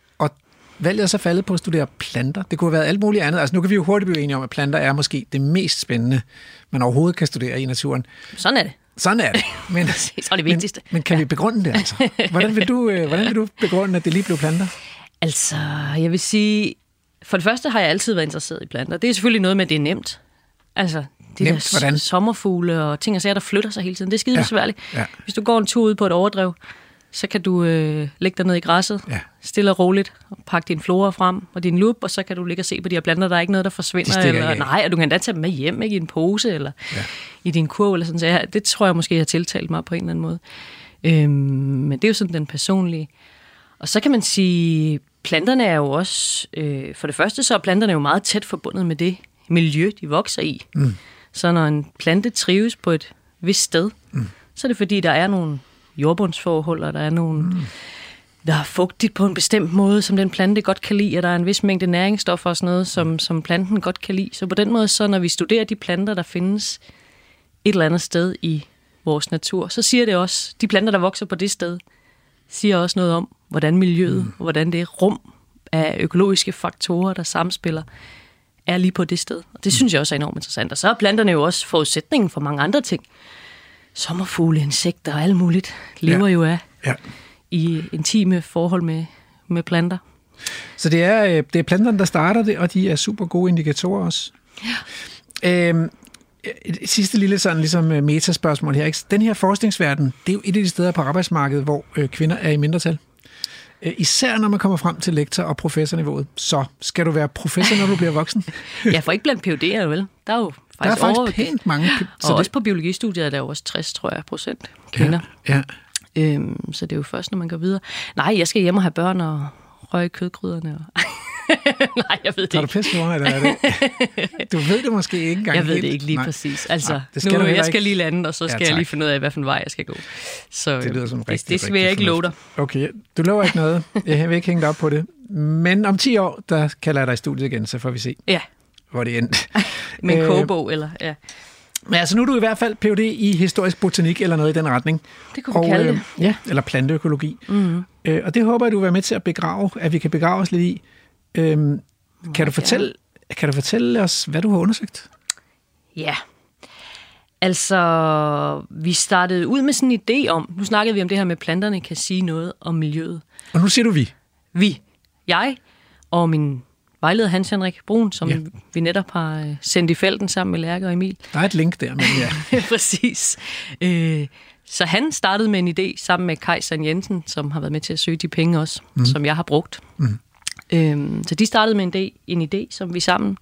valget er så faldet på at studere planter. Det kunne have været alt muligt andet. Altså nu kan vi jo hurtigt blive enige om, at planter er måske det mest spændende, man overhovedet kan studere i naturen. Sådan er det. Sådan er det. Men, så er det vigtigste. Men, men kan ja. vi begrunde det altså? Hvordan vil, du, øh, hvordan vil du begrunde, at det lige blev planter? Altså, jeg vil sige, for det første har jeg altid været interesseret i planter. Det er selvfølgelig noget med, at det er nemt. Altså, de nemt, der hvordan? sommerfugle og ting og sager, der flytter sig hele tiden. Det er skide ja. besværligt. Ja. Hvis du går en tur ud på et overdrev, så kan du øh, lægge dig ned i græsset, ja. stille og roligt, og pakke din flora frem og din lup, og så kan du ligge og se på de her planter. Der er ikke noget, der forsvinder. De eller, nej, og du kan da tage dem med hjem ikke, i en pose, eller ja. i din kurv. Eller sådan. Så jeg, det tror jeg måske har tiltalt mig på en eller anden måde. Øhm, men det er jo sådan den personlige. Og så kan man sige, planterne er jo også, øh, for det første så er planterne jo meget tæt forbundet med det miljø, de vokser i. Mm. Så når en plante trives på et vist sted, mm. så er det fordi, der er nogle jordbundsforhold, og der er nogle, mm. der er fugtigt på en bestemt måde, som den plante godt kan lide, og der er en vis mængde næringsstoffer og sådan noget, som, som planten godt kan lide. Så på den måde, så når vi studerer de planter, der findes et eller andet sted i vores natur, så siger det også, de planter, der vokser på det sted, siger også noget om, hvordan miljøet, mm. hvordan det rum af økologiske faktorer, der samspiller, er lige på det sted. Og det synes jeg også er enormt interessant. Og så er planterne jo også forudsætningen for mange andre ting. Sommerfugle, insekter og alt muligt lever ja. jo af ja. i intime forhold med, med planter. Så det er, øh, det er planterne, der starter det, og de er super gode indikatorer også. Ja. Øhm, et sidste lille sådan ligesom øh, metaspørgsmål her. Ikke? Den her forskningsverden, det er jo et af de steder på arbejdsmarkedet, hvor øh, kvinder er i mindretal. Øh, især når man kommer frem til lektor- og professorniveauet. Så skal du være professor, når du bliver voksen? ja, for ikke blandt PUD'er, vel? Der er jo der er faktisk over... pænt mange. Så og det... også på biologistudiet er der jo også 60, tror jeg, procent kvinder. Ja, ja. Øhm, så det er jo først, når man går videre. Nej, jeg skal hjem og have børn og røge kødgryderne. Og Nej, jeg ved det ikke. Har du pisse mig, eller er det? Du ved det måske ikke engang Jeg ved helt. det ikke lige Nej. præcis. Altså, Nej, det skal nu, jeg skal lige lande, og så skal ja, jeg lige finde ud af, hvilken vej jeg skal gå. Så det lyder som rigtig, det, det vil jeg ikke love dig. Okay, du lover ikke noget. Jeg vil ikke hænge dig op på det. Men om 10 år, der kalder jeg dig i studiet igen, så får vi se, ja. Hvor det endte. Med en øh, kogebog, eller ja. Men altså, nu er du i hvert fald Ph.D. i historisk botanik eller noget i den retning. Det kunne vi kalde øh, det. Ja, eller planteøkologi. Mm. Øh, og det håber jeg, du vil være med til at begrave, at vi kan begrave os lidt i. Øhm, kan, du fortælle, kan du fortælle os, hvad du har undersøgt? Ja, altså vi startede ud med sådan en idé om, nu snakkede vi om det her med, planterne kan sige noget om miljøet. Og nu siger du vi? Vi. Jeg og min vejleder Hans Henrik Brun, som ja. vi netop har øh, sendt i felten sammen med Lærke og Emil. Der er et link der, men ja. Præcis. Øh, så han startede med en idé sammen med Kajsan Jensen, som har været med til at søge de penge også, mm. som jeg har brugt. Mm. Øhm, så de startede med en idé, en idé, som vi sammen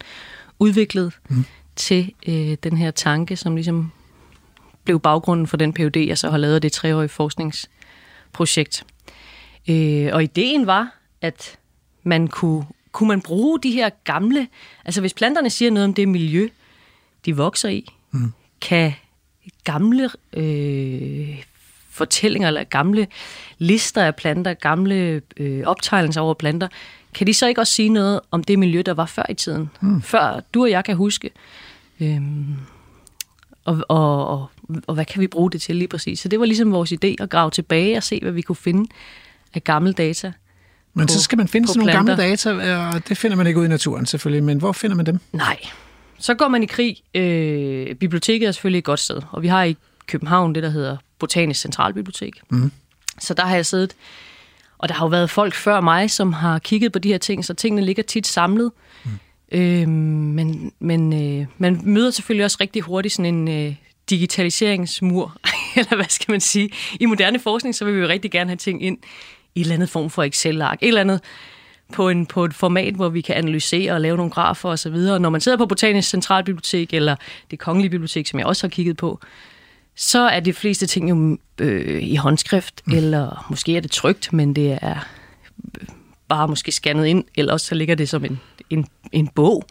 udviklede mm. til øh, den her tanke, som ligesom blev baggrunden for den PhD, jeg så har lavet det treårige forskningsprojekt. Øh, og ideen var, at man kunne, kunne man bruge de her gamle, altså hvis planterne siger noget om det miljø, de vokser i, mm. kan gamle øh, fortællinger eller gamle lister af planter, gamle øh, optegnelser over planter, kan de så ikke også sige noget om det miljø, der var før i tiden? Mm. Før du og jeg kan huske. Øhm, og, og, og, og hvad kan vi bruge det til lige præcis? Så det var ligesom vores idé at grave tilbage og se, hvad vi kunne finde af gamle data. Men på, så skal man finde sådan nogle gamle data, og det finder man ikke ud i naturen selvfølgelig, men hvor finder man dem? Nej, så går man i krig. Øh, biblioteket er selvfølgelig et godt sted, og vi har i København det, der hedder Botanisk Centralbibliotek. Mm. Så der har jeg siddet og der har jo været folk før mig, som har kigget på de her ting, så tingene ligger tit samlet. Mm. Øh, men men øh, man møder selvfølgelig også rigtig hurtigt sådan en øh, digitaliseringsmur, eller hvad skal man sige. I moderne forskning, så vil vi jo rigtig gerne have ting ind i et eller andet form for Excel-ark. Et eller andet på, en, på et format, hvor vi kan analysere og lave nogle grafer osv. Og når man sidder på Botanisk Centralbibliotek eller det Kongelige Bibliotek, som jeg også har kigget på, så er de fleste ting jo øh, i håndskrift, mm. eller måske er det trygt, men det er øh, bare måske scannet ind, eller også så ligger det som en, en, en bog,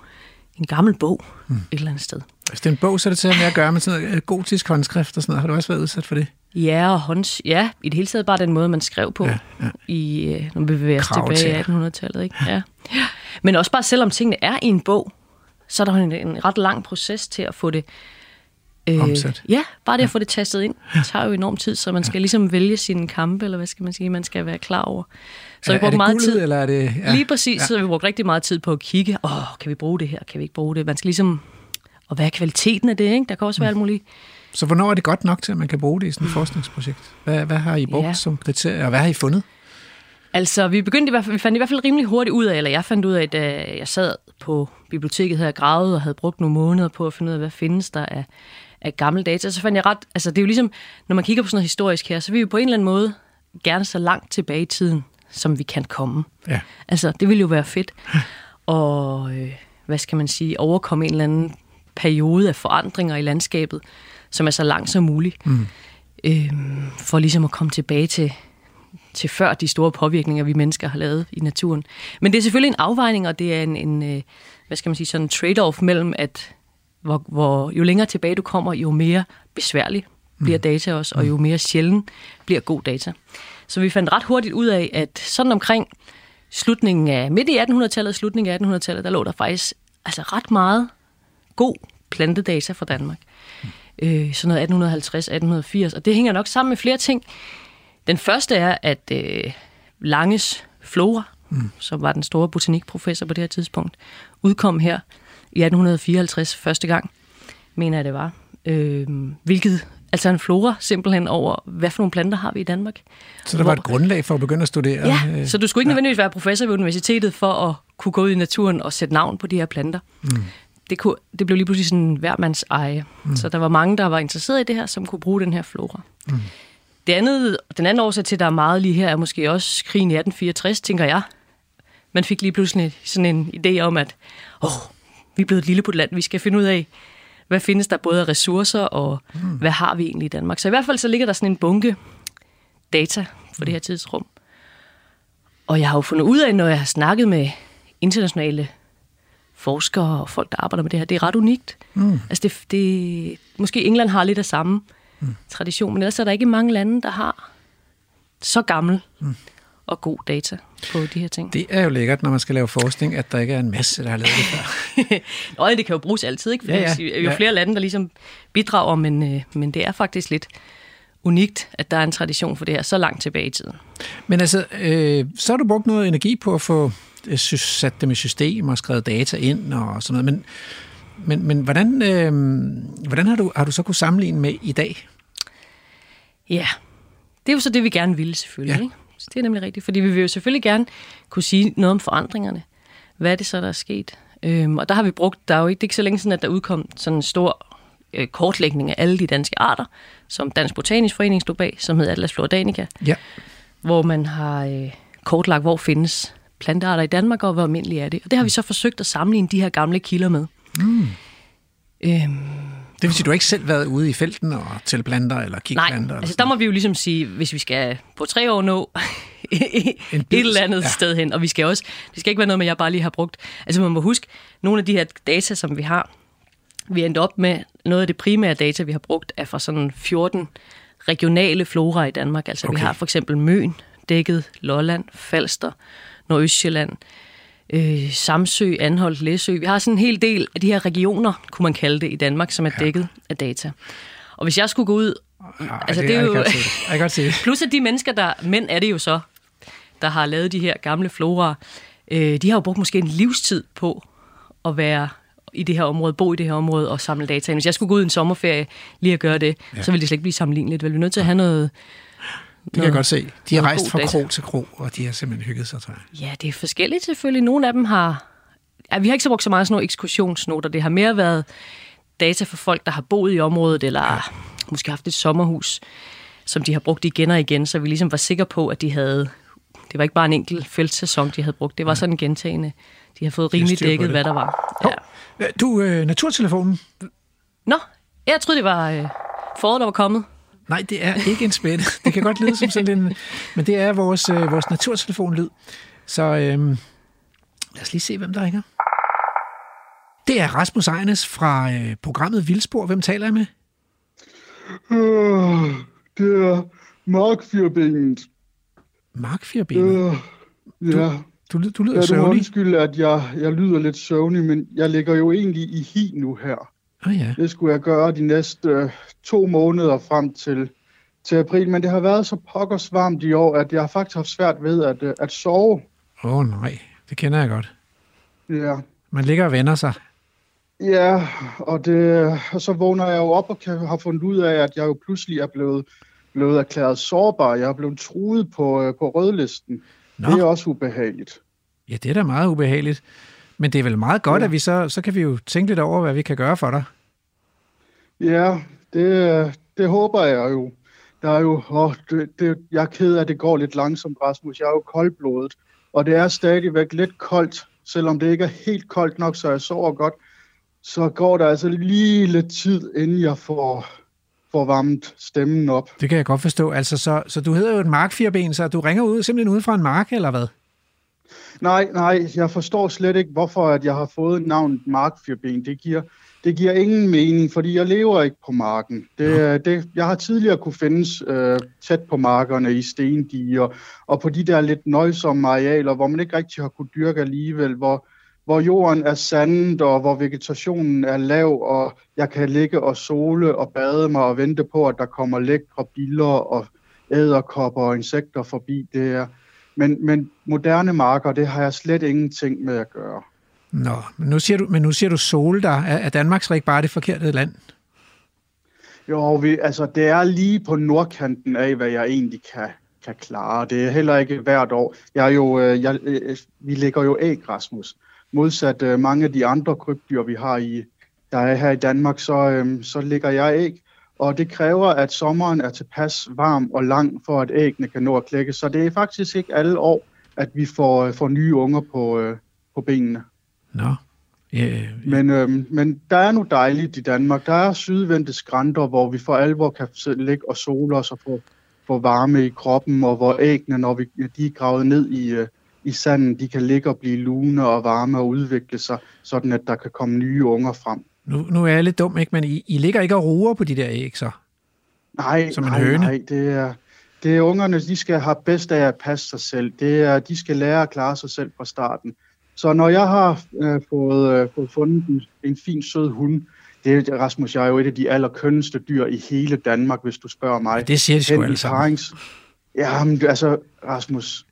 en gammel bog mm. et eller andet sted. Hvis det er en bog, så er det til at gøre med sådan noget øh, gotisk håndskrift og sådan noget. Har du også været udsat for det? Ja, og hånds, ja, i det hele taget bare den måde, man skrev på, ja, ja. i, øh, når vi bevæger os tilbage i 1800-tallet. Ikke? Ja. Ja. Men også bare selvom tingene er i en bog, så er der en, en ret lang proces til at få det Øh, Omsat. Ja, bare det at få det tastet ind, det tager jo enormt tid, så man skal ligesom vælge sine kampe, eller hvad skal man sige, man skal være klar over. Så er, vi brugte meget guldet, tid. Eller er det, ja. Lige præcis, ja. så vi brugt rigtig meget tid på at kigge, åh, kan vi bruge det her, kan vi ikke bruge det? Man skal ligesom, og hvad er kvaliteten af det, ikke? Der kan også være alt muligt. Så hvornår er det godt nok til, at man kan bruge det i sådan et mm. forskningsprojekt? Hvad, hvad har I brugt ja. som kriterier, og hvad har I fundet? Altså, vi begyndte i hvert fald, vi fandt i hvert fald rimelig hurtigt ud af, eller jeg fandt ud af, da jeg sad på biblioteket her og gravede og havde brugt nogle måneder på at finde ud af, hvad findes der af, af gamle data, så fandt jeg ret, altså det er jo ligesom, når man kigger på sådan noget historisk her, så vil vi på en eller anden måde gerne så langt tilbage i tiden, som vi kan komme. Ja. Altså, det ville jo være fedt. Og, øh, hvad skal man sige, overkomme en eller anden periode af forandringer i landskabet, som er så langt som muligt. Mm. Øh, for ligesom at komme tilbage til til før de store påvirkninger, vi mennesker har lavet i naturen. Men det er selvfølgelig en afvejning, og det er en, en øh, hvad skal man sige, sådan en trade-off mellem, at hvor, hvor jo længere tilbage du kommer, jo mere besværlig bliver mm. data også, og jo mere sjældent bliver god data. Så vi fandt ret hurtigt ud af, at sådan omkring slutningen af, midt i 1800-tallet, slutningen af 1800-tallet, der lå der faktisk altså ret meget god plantedata fra Danmark. Øh, sådan noget 1850, 1880, og det hænger nok sammen med flere ting. Den første er, at øh, Langes Flora, mm. som var den store botanikprofessor på det her tidspunkt, udkom her i 1854 første gang, mener jeg det var. Øh, hvilket altså en flora simpelthen over, hvad for nogle planter har vi i Danmark. Så der var et grundlag for at begynde at studere? Ja, øh, så du skulle ikke ja. nødvendigvis være professor ved universitetet for at kunne gå ud i naturen og sætte navn på de her planter. Mm. Det, kunne, det blev lige pludselig sådan hver mands eje. Mm. Så der var mange, der var interesseret i det her, som kunne bruge den her flora. Mm. Det andet, den anden årsag til, at der er meget lige her, er måske også krigen i 1864, tænker jeg. Man fik lige pludselig sådan en idé om, at åh, vi er blevet et lille land, vi skal finde ud af, hvad findes der både af ressourcer, og mm. hvad har vi egentlig i Danmark. Så i hvert fald så ligger der sådan en bunke data for mm. det her tidsrum. Og jeg har jo fundet ud af, når jeg har snakket med internationale forskere og folk, der arbejder med det her, det er ret unikt. Mm. Altså det, det, måske England har lidt af samme mm. tradition, men ellers er der ikke mange lande, der har så gammel mm. og god data på de her ting. Det er jo lækkert, når man skal lave forskning, at der ikke er en masse, der har lavet det før. Nå, det kan jo bruges altid, ikke? For ja, ja. jo flere lande, der ligesom bidrager, men, øh, men det er faktisk lidt unikt, at der er en tradition for det her så langt tilbage i tiden. Men altså, øh, så har du brugt noget energi på at få sat dem i system og skrevet data ind og sådan noget, men, men, men hvordan, øh, hvordan har, du, har du så kunne sammenligne med i dag? Ja, det er jo så det, vi gerne ville selvfølgelig. Ja. Ikke? Så det er nemlig rigtigt, fordi vi vil jo selvfølgelig gerne kunne sige noget om forandringerne. Hvad er det så, der er sket? Øhm, og der har vi brugt, der er jo ikke, det er ikke så længe siden, at der udkom sådan en stor øh, kortlægning af alle de danske arter, som Dansk Botanisk Forening stod bag, som hedder Atlas Floridanica, ja. hvor man har øh, kortlagt, hvor findes plantearter i Danmark, og hvor almindelige er det. Og det har vi så forsøgt at sammenligne de her gamle kilder med. Mm. Øhm, det vil sige, du har ikke selv været ude i felten og tælle planter eller kigge planter? Nej, altså der må vi jo ligesom sige, hvis vi skal på tre år nå et eller andet ja. sted hen, og vi skal også, det skal ikke være noget med, jeg bare lige har brugt. Altså man må huske, nogle af de her data, som vi har, vi endte op med, noget af det primære data, vi har brugt, er fra sådan 14 regionale flora i Danmark. Altså okay. vi har for eksempel Møn, Dækket, Lolland, Falster, Nordøstjylland, øh, Samsø, Anholdt, Læsø. Vi har sådan en hel del af de her regioner, kunne man kalde det, i Danmark, som er dækket ja. af data. Og hvis jeg skulle gå ud... Ja, altså, det, det er jo... Jeg kan se Plus at de mennesker, der... Mænd er det jo så, der har lavet de her gamle flora. Øh, de har jo brugt måske en livstid på at være i det her område, bo i det her område og samle data. Hvis jeg skulle gå ud en sommerferie lige at gøre det, ja. så ville det slet ikke blive sammenligneligt. Vel, vi er nødt til at have noget, det kan jeg godt se. De har rejst fra krog til krog, og de har simpelthen hygget sig, tror jeg. Ja, det er forskelligt selvfølgelig. Nogle af dem har... Ja, vi har ikke så brugt så meget sådan nogle ekskursionsnoter. Det har mere været data for folk, der har boet i området, eller ja. måske haft et sommerhus, som de har brugt igen og igen, så vi ligesom var sikre på, at de havde... Det var ikke bare en enkelt feltsæson, de havde brugt. Det var ja. sådan gentagende. De har fået rimelig dækket, hvad der var. Ja. Du, øh, naturtelefonen. Nå, jeg troede, det var øh, foråret, der var kommet. Nej, det er ikke en spætte. Det kan godt lyde som sådan en... Men det er vores, øh, vores naturtelefonlyd. Så øh, lad os lige se, hvem der ringer. Det er Rasmus Ejnes fra øh, programmet Vildspor. Hvem taler jeg med? Uh, det er Mark Fjerbenet. Mark Fjerbenet? Uh, ja. Du, du, du lyder ja, søvnig. undskyld, at jeg, jeg lyder lidt søvnig, men jeg ligger jo egentlig i hi nu her. Oh, ja. Det skulle jeg gøre de næste øh, to måneder frem til, til april, men det har været så pokkers varmt i år, at jeg har faktisk haft svært ved at, øh, at sove. Åh oh, nej, det kender jeg godt. Ja. Man ligger og vender sig. Ja, og, det, og så vågner jeg jo op og kan, har fundet ud af, at jeg jo pludselig er blevet, blevet erklæret sårbar. Jeg er blevet truet på, øh, på rødlisten. Nå. Det er også ubehageligt. Ja, det er da meget ubehageligt. Men det er vel meget godt, ja. at vi så, så kan vi jo tænke lidt over, hvad vi kan gøre for dig. Ja, det, det håber jeg jo. Der er jo, åh, det, det, jeg er ked af, at det går lidt langsomt, Rasmus. Jeg er jo koldblodet, og det er stadigvæk lidt koldt, selvom det ikke er helt koldt nok, så jeg sover godt. Så går der altså lige lidt tid, inden jeg får, får varmet stemmen op. Det kan jeg godt forstå. Altså, så, så du hedder jo et markfirben, så du ringer ud simpelthen ud fra en mark, eller hvad? Nej, nej, jeg forstår slet ikke, hvorfor at jeg har fået navnet markfirben. Det giver, det giver ingen mening, fordi jeg lever ikke på marken. Det, det, jeg har tidligere kunne findes øh, tæt på markerne i stendiger, og på de der lidt nøjsomme arealer, hvor man ikke rigtig har kunne dyrke alligevel, hvor, hvor jorden er sandet, og hvor vegetationen er lav, og jeg kan ligge og sole og bade mig og vente på, at der kommer lækre biller og æderkopper og insekter forbi. Det er, men, men moderne marker, det har jeg slet ingenting med at gøre. Nå, men nu siger du, men nu siger du sol der. Er, er Danmark så ikke bare det forkerte land? Jo, vi, altså det er lige på nordkanten af, hvad jeg egentlig kan, kan klare. Det er heller ikke hvert år. Jeg er jo, øh, jeg, øh, vi lægger jo æg, Rasmus. Modsat øh, mange af de andre krybdyr, vi har i, der er her i Danmark, så, så lægger jeg æg. Og det kræver, at sommeren er tilpas varm og lang, for at æggene kan nå at klække. Så det er faktisk ikke alle år, at vi får, får nye unger på, på benene. Nå. Yeah. Men, øhm, men der er nu dejligt i Danmark. Der er sydvendte skrænter, hvor vi for alvor kan ligge og sole os og få, få varme i kroppen, og hvor æggene, når vi, de er gravet ned i, uh, i sanden, de kan ligge og blive lune og varme og udvikle sig, sådan at der kan komme nye unger frem. Nu, nu er jeg lidt dum, ikke? men I, I ligger ikke og ruer på de der æg, så? Nej, Som en nej, høne. nej. Det er, det er ungerne, de skal have bedst af at passe sig selv. Det er, de skal lære at klare sig selv fra starten. Så når jeg har øh, fået, øh, fået fundet en, en fin, sød hund, det er, Rasmus, jeg er jo et af de allerkønneste dyr i hele Danmark, hvis du spørger mig. Det siger de sgu alle sammen. Jamen, altså, Rasmus,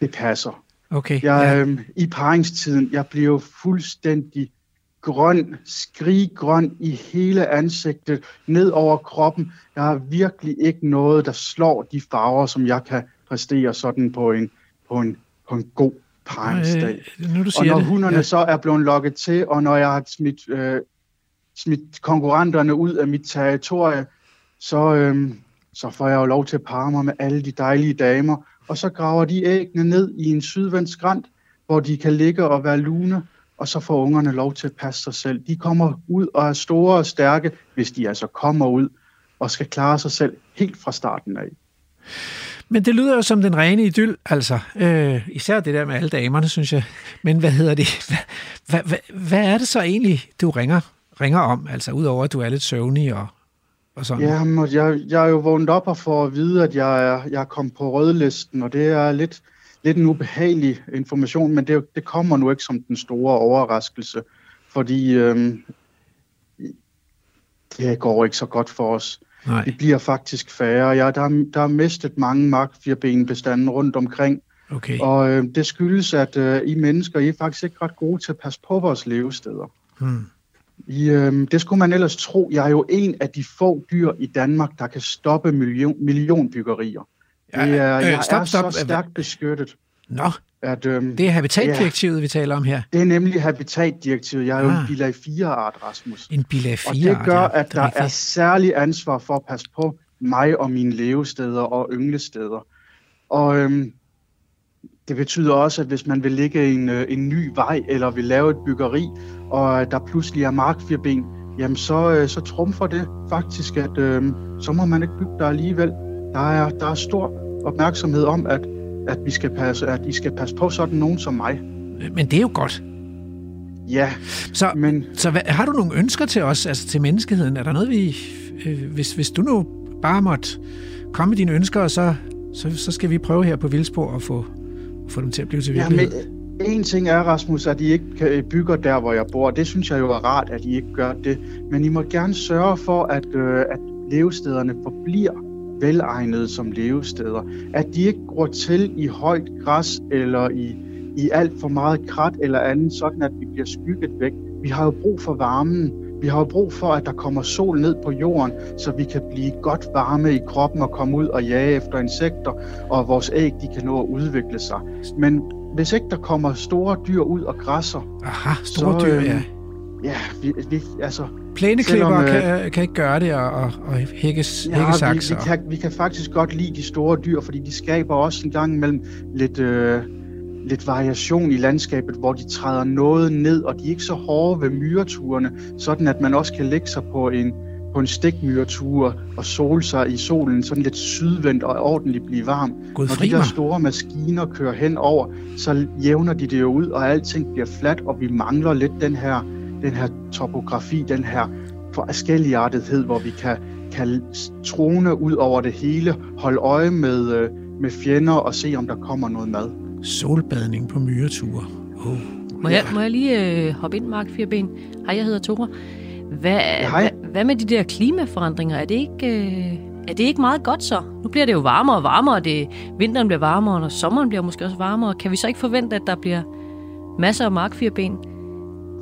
det passer. Okay. Jeg, ja. øhm, I paringstiden, jeg bliver jo fuldstændig grøn, skriggrøn i hele ansigtet, ned over kroppen. Jeg har virkelig ikke noget, der slår de farver, som jeg kan præstere sådan på en, på en, på en god paringsdag. Øh, nu du Og siger når det. hunderne ja. så er blevet lokket til, og når jeg har smidt, øh, smidt konkurrenterne ud af mit territorie, så, øh, så får jeg jo lov til at parre mig med alle de dejlige damer. Og så graver de æggene ned i en sydvendt skrant, hvor de kan ligge og være lune, og så får ungerne lov til at passe sig selv. De kommer ud og er store og stærke, hvis de altså kommer ud og skal klare sig selv helt fra starten af. Men det lyder jo som den rene idyll, altså. Øh, især det der med alle damerne, synes jeg. Men hvad hedder det? Hvad, hvad, hvad, hvad er det så egentlig, du ringer, ringer om? Altså, udover at du er lidt søvnig og, og sådan. Ja, men jeg, jeg er jo vågnet op og får at vide, at jeg er, jeg er kommet på rødlisten, og det er lidt, lidt en ubehagelig information, men det, det kommer nu ikke som den store overraskelse, fordi øhm, det går ikke så godt for os. Nej. Vi bliver faktisk færre. Ja, der, er- der er mistet mange markfirbenbestande rundt omkring, Okay. og øh, det skyldes, at øh, I mennesker I er faktisk ikke ret gode til at passe på vores levesteder. Hmm. I, øh, det skulle man ellers tro. Jeg er jo en af de få dyr i Danmark, der kan stoppe million, millionbyggerier. Ja, det er, øh, jeg stop, er stop. så stærkt beskyttet, Nå, at øh, det er habitatdirektivet, vi taler om her. det er nemlig habitatdirektivet. Jeg er jo Ah. en bilag 4-art, Rasmus. En bilag 4 Og det gør, at det der er særlig ansvar for at passe på mig og mine levesteder og ynglesteder. Og øhm, det betyder også, at hvis man vil lægge en, øh, en ny vej eller vil lave et byggeri, og der pludselig er markfirben, jamen så, øh, så trumfer det faktisk, at øh, så må man ikke bygge der alligevel. Der er, der er stor opmærksomhed om, at, at, vi skal passe, at I skal passe på sådan nogen som mig. Men det er jo godt. Ja, Så, men så hvad, har du nogle ønsker til os, altså til menneskeheden? Er der noget, vi... Øh, hvis, hvis du nu bare måtte komme med dine ønsker, og så, så, så skal vi prøve her på Vildspor at få, få dem til at blive til Ja, virkelighed. men en ting er, Rasmus, at I ikke kan- bygger der, hvor jeg bor. Det synes jeg jo er rart, at I ikke gør det. Men I må gerne sørge for, at, øh, at levestederne forbliver velegnede som levesteder. At de ikke går til i højt græs eller i, i alt for meget krat eller andet, sådan at vi bliver skygget væk. Vi har jo brug for varmen. Vi har jo brug for, at der kommer sol ned på jorden, så vi kan blive godt varme i kroppen og komme ud og jage efter insekter, og vores æg de kan nå at udvikle sig. Men hvis ikke der kommer store dyr ud og græsser, Aha, store så, dyr, øhm, ja. Ja, vi, vi, altså, Plæneklipper selvom, øh, kan, kan ikke gøre det, og, og, og hækkes, ja, vi, hækkesaks. vi, og- kan, vi kan faktisk godt lide de store dyr, fordi de skaber også en gang imellem lidt, øh, lidt variation i landskabet, hvor de træder noget ned, og de er ikke så hårde ved myreturene, sådan at man også kan lægge sig på en, på en stikmyretur og sole sig i solen, sådan lidt sydvendt og ordentligt blive varm. God Når de der store maskiner kører hen over, så jævner de det jo ud, og alting bliver fladt, og vi mangler lidt den her, den her topografi, den her forskelligartethed, hvor vi kan, kan trone ud over det hele, holde øje med, øh, med fjender og se, om der kommer noget mad. Solbadning på myreture. Oh. Må, jeg, må jeg lige øh, hoppe ind, Mark Firben? Hej, jeg hedder Tore. Hvad, hej. hvad, hvad med de der klimaforandringer? Er det ikke... Øh, er det ikke meget godt så? Nu bliver det jo varmere og varmere, og det, vinteren bliver varmere, og sommeren bliver måske også varmere. Kan vi så ikke forvente, at der bliver masser af markfirben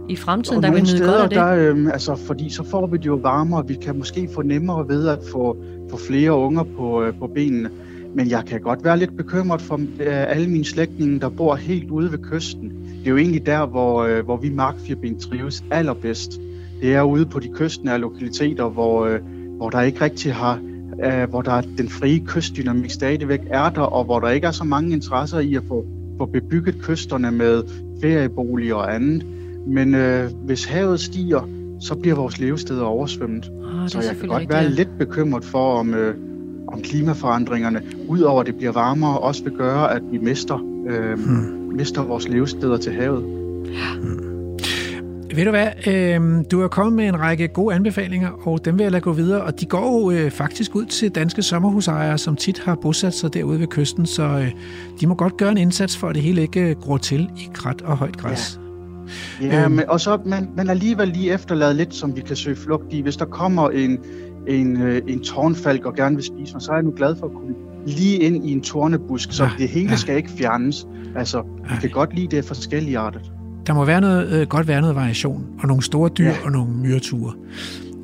i fremtiden, Og der vil nyde godt steder, af det? der, øhm, altså, fordi så får vi det jo varmere, vi kan måske få nemmere ved at få, få flere unger på, øh, på benene. Men jeg kan godt være lidt bekymret for øh, alle mine slægtninge, der bor helt ude ved kysten. Det er jo egentlig der, hvor, øh, hvor vi markfirben trives allerbedst. Det er ude på de kystnære lokaliteter, hvor, øh, hvor der ikke rigtig har, øh, hvor der er den frie kystdynamik stadigvæk er der, og hvor der ikke er så mange interesser i at få, få bebygget kysterne med ferieboliger og andet. Men øh, hvis havet stiger, så bliver vores levesteder oversvømmet. Ah, det Så jeg kan godt være lidt bekymret for, om, øh, om klimaforandringerne, udover at det bliver varmere, også vil gøre, at vi mister, øh, hmm. mister vores levesteder til havet. Ved du hvad, øh, du er kommet med en række gode anbefalinger, og dem vil jeg lade gå videre, og de går jo øh, faktisk ud til danske sommerhusejere, som tit har bosat sig derude ved kysten, så øh, de må godt gøre en indsats for, at det hele ikke øh, gror til i krat og højt græs. Ja, Øhm. men, og så man, man alligevel lige efterladet lidt, som vi kan søge flugt i. Hvis der kommer en, en, øh, en tårnfalk og gerne vil spise mig, så er jeg nu glad for at kunne lige ind i en tornebusk, så Ja, det hele ja. skal ikke fjernes. Altså, vi kan godt lide det forskellige artet. Der må være noget, øh, godt være noget variation, og nogle store dyr Ja. og nogle myreture.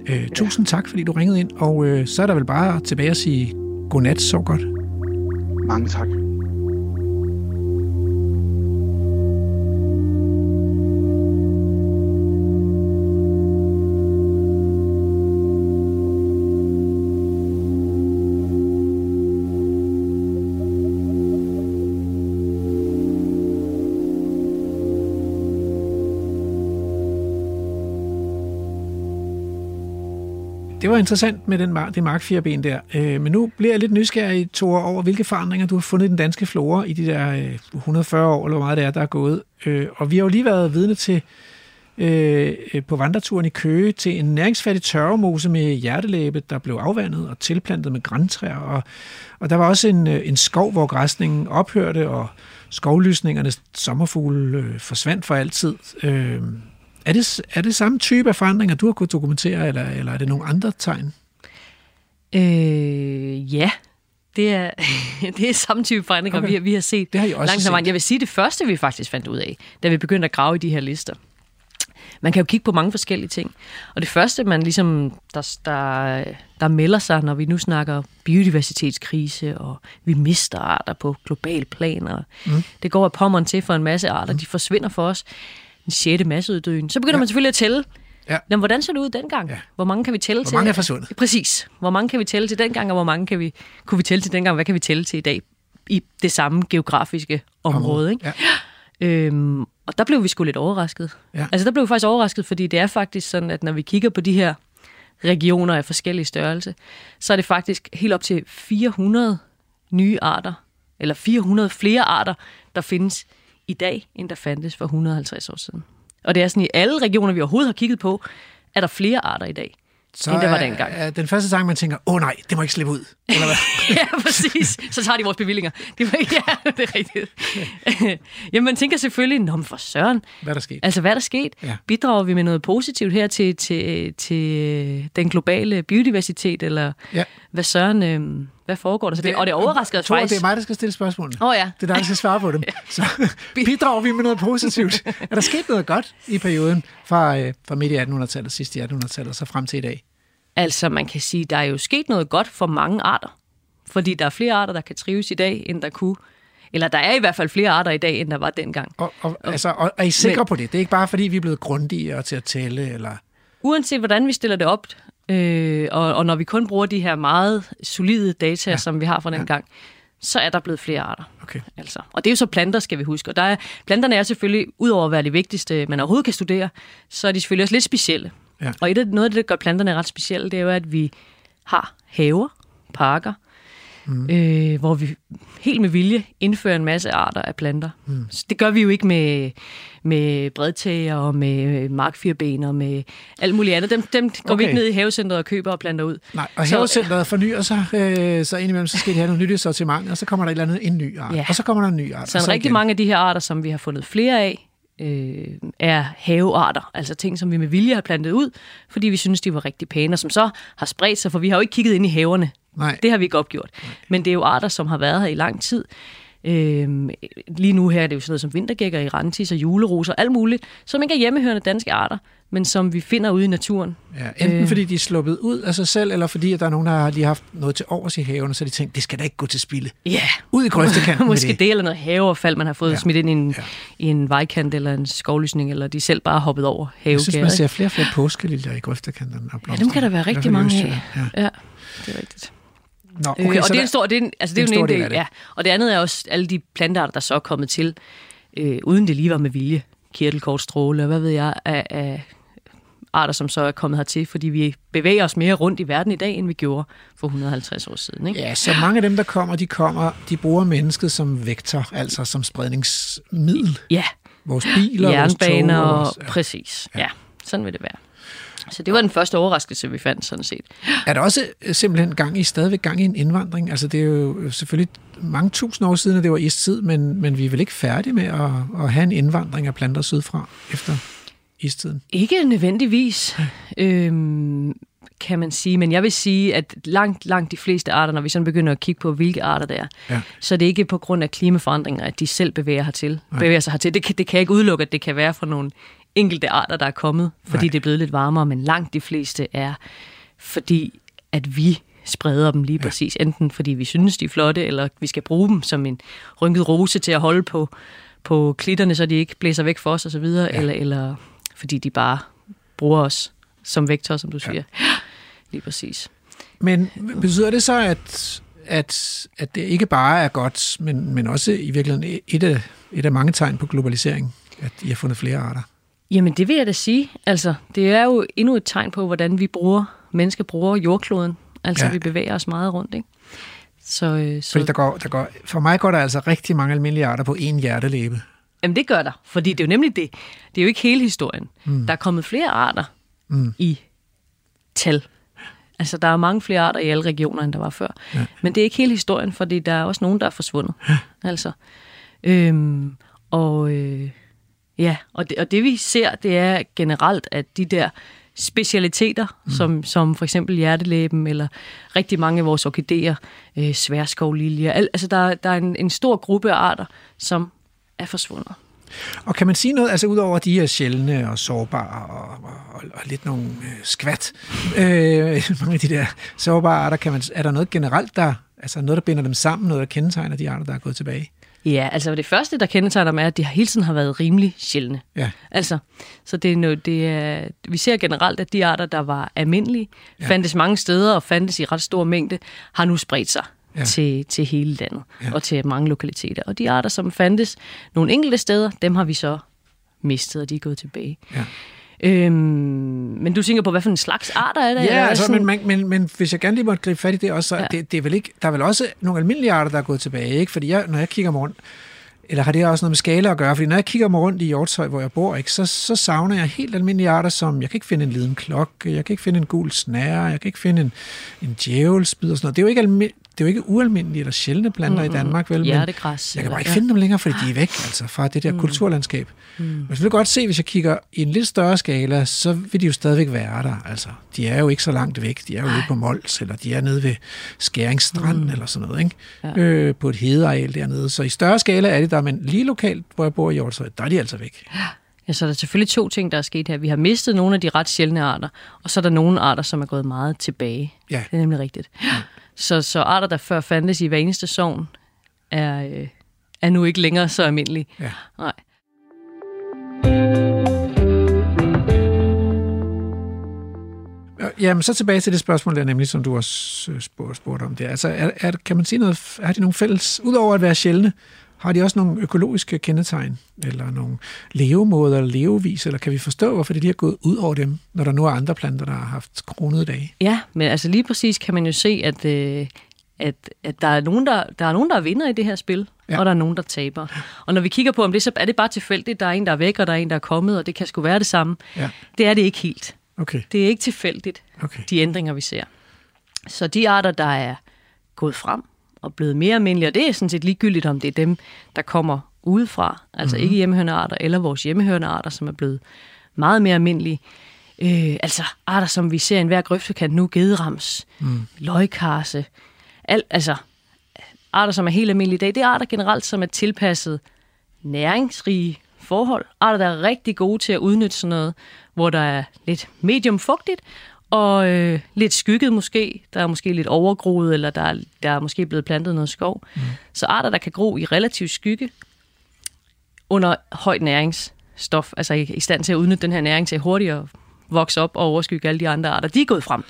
Øh, tusind tak, fordi du ringede ind, og øh, så er der vel bare tilbage at sige godnat, så godt. Mange tak. Det var interessant med den mark, det markfirben der. Øh, men nu bliver jeg lidt nysgerrig, Tore, over hvilke forandringer du har fundet i den danske flora i de der øh, 140 år, eller hvor meget det er, der er gået. Øh, og vi har jo lige været vidne til øh, på vandreturen i Køge til en næringsfattig tørvemose med hjertelæbe, der blev afvandet og tilplantet med græntræer. Og, og der var også en, øh, en skov, hvor græsningen ophørte, og skovlysningernes sommerfugle øh, forsvandt for altid. Øh, er det, er det samme type af forandringer, du har kunnet dokumentere, eller, eller er det nogle andre tegn? Øh, ja, det er, det er samme type forandringer, Okay. vi, vi har set Det har I også langt set. Jeg vil sige, det første, vi faktisk fandt ud af, da vi begyndte at grave i de her lister. Man kan jo kigge på mange forskellige ting. Og det første, man ligesom, der, der, der melder sig, når vi nu snakker biodiversitetskrise, og vi mister arter på global plan, og mm. det går af pommeren til for en masse arter, mm. de forsvinder for os. Den sjette masseuddøen. Så begynder Ja. man selvfølgelig at tælle. Ja. Jamen, hvordan så det ud dengang? Ja. Hvor mange kan vi tælle Hvor til? mange er forsvundet? Præcis. Hvor mange kan vi tælle til dengang, og hvor mange kan vi, kunne vi tælle til dengang, hvad kan vi tælle til i dag i det samme geografiske område? Ikke? Ja. Øhm, og der blev vi sgu lidt overrasket. Ja. Altså der blev vi faktisk overrasket, fordi det er faktisk sådan, at når vi kigger på de her regioner af forskellige størrelse, så er det faktisk helt op til 400 nye arter, eller 400 flere arter, der findes i dag, end der fandtes for 150 år siden. Og det er sådan, i alle regioner, vi overhovedet har kigget på, er der flere arter i dag, Så end der var er- dengang. er den første sang, man tænker, åh oh, nej, det må ikke slippe ud. Eller hvad? ja, præcis. Så tager de vores bevillinger. Det var, ja, det er rigtigt. Jamen, man tænker selvfølgelig, Nå, for søren. Hvad er der sket? Altså, hvad er der sket? Ja. Bidrager vi med noget positivt her til, til, til den globale biodiversitet, eller Ja. hvad søren, øh, hvad foregår der? Så det, og det overrasker os faktisk. det er mig, der skal stille spørgsmålene. Åh ja. Det er dig, der skal svare på dem. Så bidrager vi med noget positivt. Er der sket noget godt i perioden fra, øh, fra midt i 1800-tallet, sidst i 1800-tallet, og så frem til i dag? Altså, man kan sige, der er jo sket noget godt for mange arter. Fordi der er flere arter, der kan trives i dag, end der kunne. Eller der er i hvert fald flere arter i dag, end der var dengang. Og, og, altså, og er I sikre Men- på det? Det er ikke bare, fordi vi er blevet grundigere til at tælle, eller... Uanset hvordan vi stiller det op, øh, og, og når vi kun bruger de her meget solide data, ja. som vi har fra den gang, så er der blevet flere arter. Okay. Altså. Og det er jo så planter, skal vi huske. Og der er, planterne er selvfølgelig, udover at være det vigtigste, man overhovedet kan studere, så er de selvfølgelig også lidt specielle. Ja. Og et af, noget af det, der gør planterne ret specielle, det er jo, at vi har haver, parker, mm. øh, hvor vi helt med vilje indfører en masse arter af planter. Mm. Så det gør vi jo ikke med, med bredtager og med markfirben og med alt muligt andet. Dem, dem går okay. vi ikke ned i havecentret og køber og planter ud. Nej, og Så- havecentret fornyer sig, øh, så indimellem så skal de have noget nyt i sortiment, og så kommer der et eller andet, en ny art, Ja. og så kommer der en ny art. Så en rigtig igen. mange af de her arter, som vi har fundet flere af, øh, er havearter, altså ting, som vi med vilje har plantet ud, fordi vi synes, de var rigtig pæne, og som så har spredt sig, for vi har jo ikke kigget ind i haverne. Nej. Det har vi ikke opgjort. Men det er jo arter, som har været her i lang tid. Øhm, lige nu her er det jo sådan noget som vintergækker, irantis og juleroser, alt muligt, som ikke er hjemmehørende danske arter, men som vi finder ude i naturen. Ja, enten Øh. fordi de er sluppet ud af sig selv, eller fordi at der er nogen, der har lige haft noget til overs i haven, så de tænkt, det skal da ikke gå til spilde. Ja, Ud i grøftekanten Måske det. det, eller noget haveaffald, man har fået Ja. smidt ind i en, Ja. i en vejkant eller en skovlysning, eller de selv bare har hoppet over Jeg synes, man ser flere og flere påskeliljer i grøftekanterne. Og Ja, dem kan der være rigtig mange af. Ja. Ja, det er rigtigt. Nå, Okay, okay, øh, og det er der- en stor, det er en, altså det er en en stor del del, ja. Og det andet er også alle de plantearter, der så er kommet til, øh, uden det lige var med vilje. Kirtelkort, stråle og hvad ved jeg, af, af arter, som så er kommet hertil, fordi vi bevæger os mere rundt i verden i dag, end vi gjorde for 150 år siden. Ikke? Ja, så mange af dem, der kommer, de kommer, de bruger mennesket som vektor, altså som spredningsmiddel. Ja, Vores biler, jernbaner vores tog, og vores, ja. præcis. Ja, sådan vil det være. Så det var den første overraskelse, vi fandt sådan set. Er der også øh, simpelthen gang i, stadigvæk gang i en indvandring? Altså det er jo selvfølgelig mange tusind år siden, at det var istid, men, men vi er vel ikke færdige med at, at have en indvandring af planter sydfra efter istiden? Ikke nødvendigvis, øhm, kan man sige. Men jeg vil sige, at langt, langt de fleste arter, når vi sådan begynder at kigge på, hvilke arter det er, Ja. så er det ikke på grund af klimaforandringer, at de selv bevæger, hertil, bevæger sig hertil. Det kan, det kan jeg ikke udelukke, at det kan være fra nogle enkelte arter, der er kommet, fordi Nej. Det er blevet lidt varmere, men langt de fleste er, fordi at vi spreder dem lige præcis. Enten fordi vi synes, de er flotte, eller vi skal bruge dem som en rynket rose til at holde på, på klitterne, så de ikke blæser væk for os osv., ja. eller, eller fordi de bare bruger os som vektor, som du siger. Ja. Lige præcis. Men betyder det så, at, at, at det ikke bare er godt, men, men også i virkeligheden et af, et af mange tegn på globalisering, at I har fundet flere arter? Jamen, det vil jeg da sige. Altså, det er jo endnu et tegn på, hvordan vi bruger, mennesker bruger jordkloden. Altså, Ja. vi bevæger os meget rundt, ikke? Så, øh, så Fordi der går, der går, for mig går der altså rigtig mange almindelige arter på én hjertelæbe. Jamen, det gør der. Fordi det er jo nemlig det. Det er jo ikke hele historien. Mm. Der er kommet flere arter mm. i tal. Altså, der er mange flere arter i alle regioner, end der var før. Ja. Men det er ikke hele historien, fordi der er også nogen, der er forsvundet. Ja. Altså. Øhm, og øh, ja, og det, og det vi ser, det er generelt, at de der specialiteter, mm. som, som for eksempel hjertelæben, eller rigtig mange af vores orkideer, øh, sværskovliljer, al, altså der, der er en, en stor gruppe af arter, som er forsvundet. Og kan man sige noget, altså udover de her sjældne og sårbare og, og, og lidt nogle øh, skvat, øh, mange af de der sårbare arter, kan man, er der noget generelt, der, altså noget, der binder dem sammen, noget, der kendetegner de arter, der er gået tilbage? Ja, altså det første, der kendetegner dem, er, at de hele tiden har været rimelig sjældne. Ja. Altså, så det er noget, det er, vi ser generelt, at de arter, der var almindelige, ja. fandtes mange steder og fandtes i ret stor mængde, har nu spredt sig Ja. til, til hele landet ja. og til mange lokaliteter. Og de arter, som fandtes nogle enkelte steder, dem har vi så mistet, og de er gået tilbage. Ja. Øhm, men du tænker på, hvad for en slags arter er det? Ja, altså, sådan- men, men, men, hvis jeg gerne lige måtte gribe fat i det også, så ja. Det, det er vel ikke, der er vel også nogle almindelige arter, der er gået tilbage, ikke? Fordi jeg, når jeg kigger mig rundt, eller har det også noget med skala at gøre? Fordi når jeg kigger mig rundt i Hjortshøj, hvor jeg bor, ikke, så, så savner jeg helt almindelige arter, som jeg kan ikke finde en liden klokke, jeg kan ikke finde en gul snære, jeg kan ikke finde en, en djævelspid og sådan noget. Det er jo ikke, almi- det er jo ikke ualmindelige eller sjældne planter mm-hmm. i Danmark, vel? Men Hjertegræs. jeg kan bare ikke finde dem længere, fordi de er væk, altså fra det der mm. kulturlandskab. Mm. Men jeg vil godt se, hvis jeg kigger i en lidt større skala, så vil de jo stadigvæk være der. Altså, de er jo ikke så langt væk. De er jo ude på Mols, eller de er nede ved Skæringsstrand, mm. eller sådan noget, ikke? Ja. Øh, på et hedeareal dernede. Så i større skala er de der, men lige lokalt, hvor jeg bor i Hjortshøj, der er de altså væk. Ja, så er der selvfølgelig to ting, der er sket her. Vi har mistet nogle af de ret sjældne arter, og så er der nogle arter, som er gået meget tilbage. Ja. Det er nemlig rigtigt. Så, så arter, der før fandtes i hver eneste sovn, er, øh, er nu ikke længere så almindelige. Ja. Nej. Jamen, så tilbage til det spørgsmål der, nemlig som du også øh, spurgte, spurgte om det. Altså, er, er, kan man sige noget, har de nogle fælles, udover at være sjældne, Har de også nogle økologiske kendetegn, eller nogle levemåder eller levevis, eller kan vi forstå, hvorfor det lige er gået ud over dem, når der nu er andre planter, der har haft kronede dage? Ja, men altså lige præcis kan man jo se, at, øh, at, at der, er nogen, der, der er nogen, der er vinder i det her spil, ja. og der er nogen, der taber. Og når vi kigger på, om det så er det bare tilfældigt, der er en, der er væk, og der er en, der er kommet, og det kan sgu være det samme. Ja. Det er det ikke helt. Okay, Det er ikke tilfældigt, okay. de ændringer, vi ser. Så de arter, der er gået frem og blevet mere almindelige, og det er sådan set ligegyldigt, om det er dem, der kommer udefra, altså mm-hmm. ikke hjemmehørende arter, eller vores hjemmehørende arter, som er blevet meget mere almindelige. Øh, altså arter, som vi ser i enhver grøftekant nu, gederams, mm. løgkarse, al, altså arter, som er helt almindelige i dag, det er arter generelt, som er tilpasset næringsrige forhold. Arter, der er rigtig gode til at udnytte sådan noget, hvor der er lidt medium fugtigt, og øh, lidt skygget måske. Der er måske lidt overgroet, eller der er, der er måske blevet plantet noget skov. Mm. Så arter, der kan gro i relativ skygge under højt næringsstof, altså i, i stand til at udnytte den her næring til hurtigere vokse op og overskygge alle de andre arter, de er gået frem.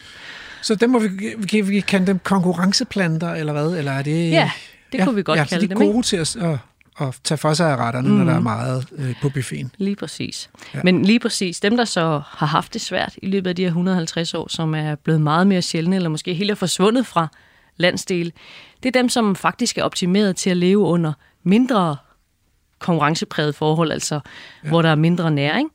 Så dem må vi, vi, kan vi kalde dem konkurrenceplanter, eller hvad? Eller er det, Ja, det kunne vi godt ja, kalde så de er dem, gode til at, at, at tage for sig af retterne, mm. når der er meget øh, på buffeten. Lige præcis. Ja. Ja. Men lige præcis, dem der så har haft det svært i løbet af de her 150 år, som er blevet meget mere sjældne, eller måske helt er forsvundet fra landsdele, det er dem, som faktisk er optimeret til at leve under mindre konkurrencepræget forhold, altså ja. hvor der er mindre næring,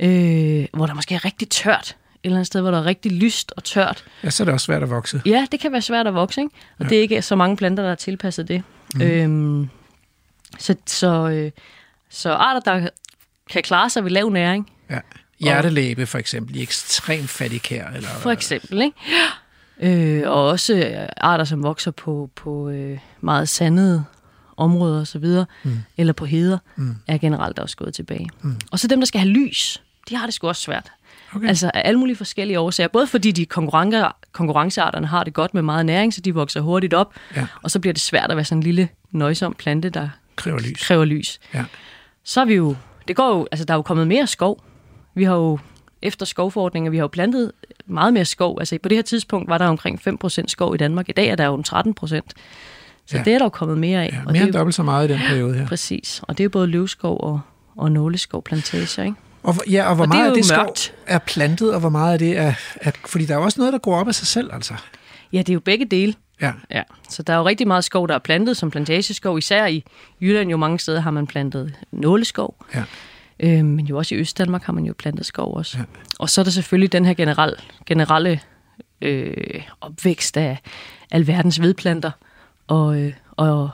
øh, hvor der måske er rigtig tørt, et eller andet sted, hvor der er rigtig lyst og tørt. Ja, så er det også svært at vokse. Ja, det kan være svært at vokse, ikke? Og Ja. ja. det er ikke så mange planter, der er tilpasset det. Mm. Øhm, så, så, øh, så arter, der kan klare sig ved lav næring, Ja. Hjertelæbe for eksempel, i ekstremt fattig kær. Eller, for eksempel, ikke? Øh, og også øh, arter, som vokser på, på øh, meget sandede områder og så videre, mm. eller på heder, mm. er generelt også gået tilbage. Mm. Og så dem, der skal have lys, de har det sgu også svært. Okay. Altså af alle mulige forskellige årsager. Både fordi de konkurrence, konkurrencearterne har det godt med meget næring, så de vokser hurtigt op, Ja. og så bliver det svært at være sådan en lille nøjsom plante, der Kræver lys. kræver lys. Ja. Så er vi jo, det går jo, altså der er jo kommet mere skov. Vi har jo, efter skovforordninger, vi har jo plantet meget mere skov. Altså på det her tidspunkt var der omkring 5% skov i Danmark. I dag er der jo en 13%. Så Ja. det er der jo kommet mere af. Ja, og mere det end er dobbelt så meget i den periode her. præcis. Og det er jo både løvskov og, og nåleskovplantager, ikke? Og, ja, og hvor Og det meget af jo det skov mørkt. er plantet, og hvor meget af det er, er... Fordi der er jo også noget, der går op af sig selv, altså. Ja, det er jo begge dele. Ja, Ja, så der er jo rigtig meget skov, der er plantet som plantageskov. Især i Jylland jo mange steder har man plantet nåleskov. ja. Øh, men jo også i Østdanmark har man jo plantet skov også. Ja. Ja. Og så er der selvfølgelig den her generel, generelle øh, opvækst af alverdens vedplanter og, øh, og,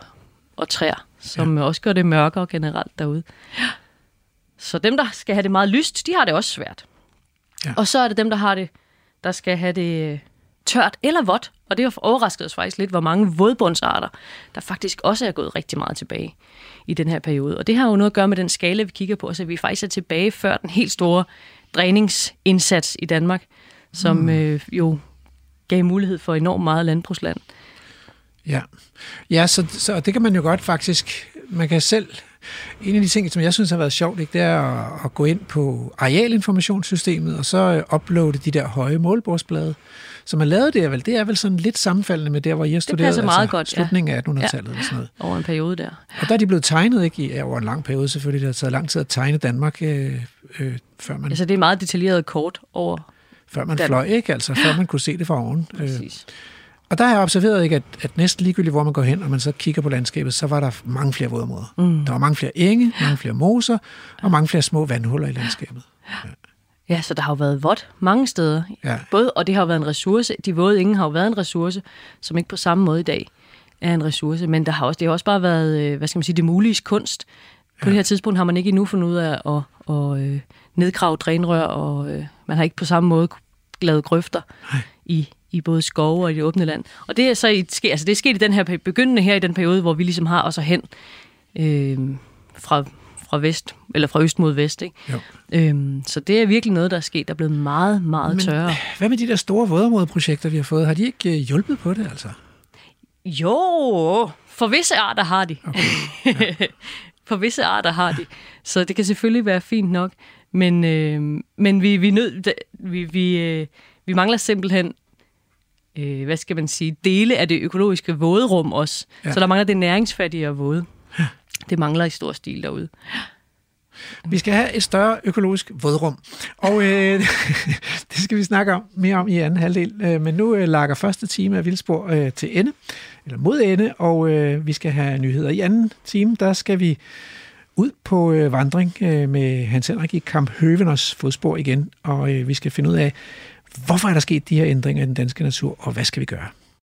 og træer, som ja. også gør det mørkere generelt derude. Så dem, der skal have det meget lyst, de har det også svært. Ja. Og så er det dem, der har det, der skal have det øh, tørt eller vådt. Og det har overrasket os faktisk lidt, hvor mange vådbundsarter, der faktisk også er gået rigtig meget tilbage i den her periode. Og det har jo noget at gøre med den skala, vi kigger på, så vi faktisk er tilbage før den helt store dræningsindsats i Danmark, som mm. øh, jo gav mulighed for enormt meget landbrugsland. Ja, ja så, så det kan man jo godt faktisk, man kan selv, en af de ting, som jeg synes har været sjovt, ikke, det er at, at gå ind på arealinformationssystemet, og så øh, uploade de der høje målbordsblade. Så man lavede det er vel, det er vel sådan lidt sammenfaldende med der, hvor I har studeret, passer meget godt, ja. slutningen af 1800-tallet eller sådan noget. over en periode der. Og der er de blevet tegnet, ikke, i, ja, over en lang periode selvfølgelig, det har taget lang tid at tegne Danmark, øh, øh, før man, Altså det er meget detaljeret kort over før man Dan- fløj, ikke, altså før man kunne se det fra oven. Øh, præcis. Og der har jeg observeret, ikke, at, at næsten ligegyldigt, hvor man går hen, og man så kigger på landskabet, så var der mange flere vådområder. Mm. Der var mange flere enge, mange flere moser, og mange flere små vandhuller i landskabet. Ja, så der har jo været vådt mange steder. Ja. Både, og det har jo været en ressource. De våde ingen har jo været en ressource, som ikke på samme måde i dag er en ressource. Men der har også, det har også bare været, øh, hvad skal man sige, det mulige kunst. På ja. det her tidspunkt har man ikke endnu fundet ud af at, at, at nedgrave drænrør, og øh, man har ikke på samme måde lavet grøfter i, i både skove og i det åbne land. Og det er så i, altså det er sket i den her begyndende her i den periode, hvor vi ligesom har os hen øh, fra, fra vest, eller fra øst mod vest. Ikke? Jo. Øhm, så det er virkelig noget, der er sket. Der er blevet meget, meget Men- tørre. Hvad med de der store vådområdeprojekter, vi har fået? Har de ikke øh, hjulpet på det, altså? Jo, for visse arter har de. Okay. for visse arter har de. Så det kan selvfølgelig være fint nok. Men, øh, men vi, vi, nød, vi, vi, øh, vi mangler simpelthen, øh, hvad skal man sige, dele af det økologiske våderum også. Ja. Ja. Så der mangler det næringsfattige og våde. det mangler i stor stil derude. Vi skal have et større økologisk vådrum, og øh, det skal vi snakke om mere om i anden halvdel. Øh, men nu øh, lakker første time af Vildspor øh, til ende, eller mod ende, og øh, vi skal have nyheder. I anden time, der skal vi ud på øh, vandring øh, med Hans Henrik i Kamp Høveners fodspor igen, og øh, vi skal finde ud af, hvorfor er der sket de her ændringer i den danske natur, og hvad skal vi gøre?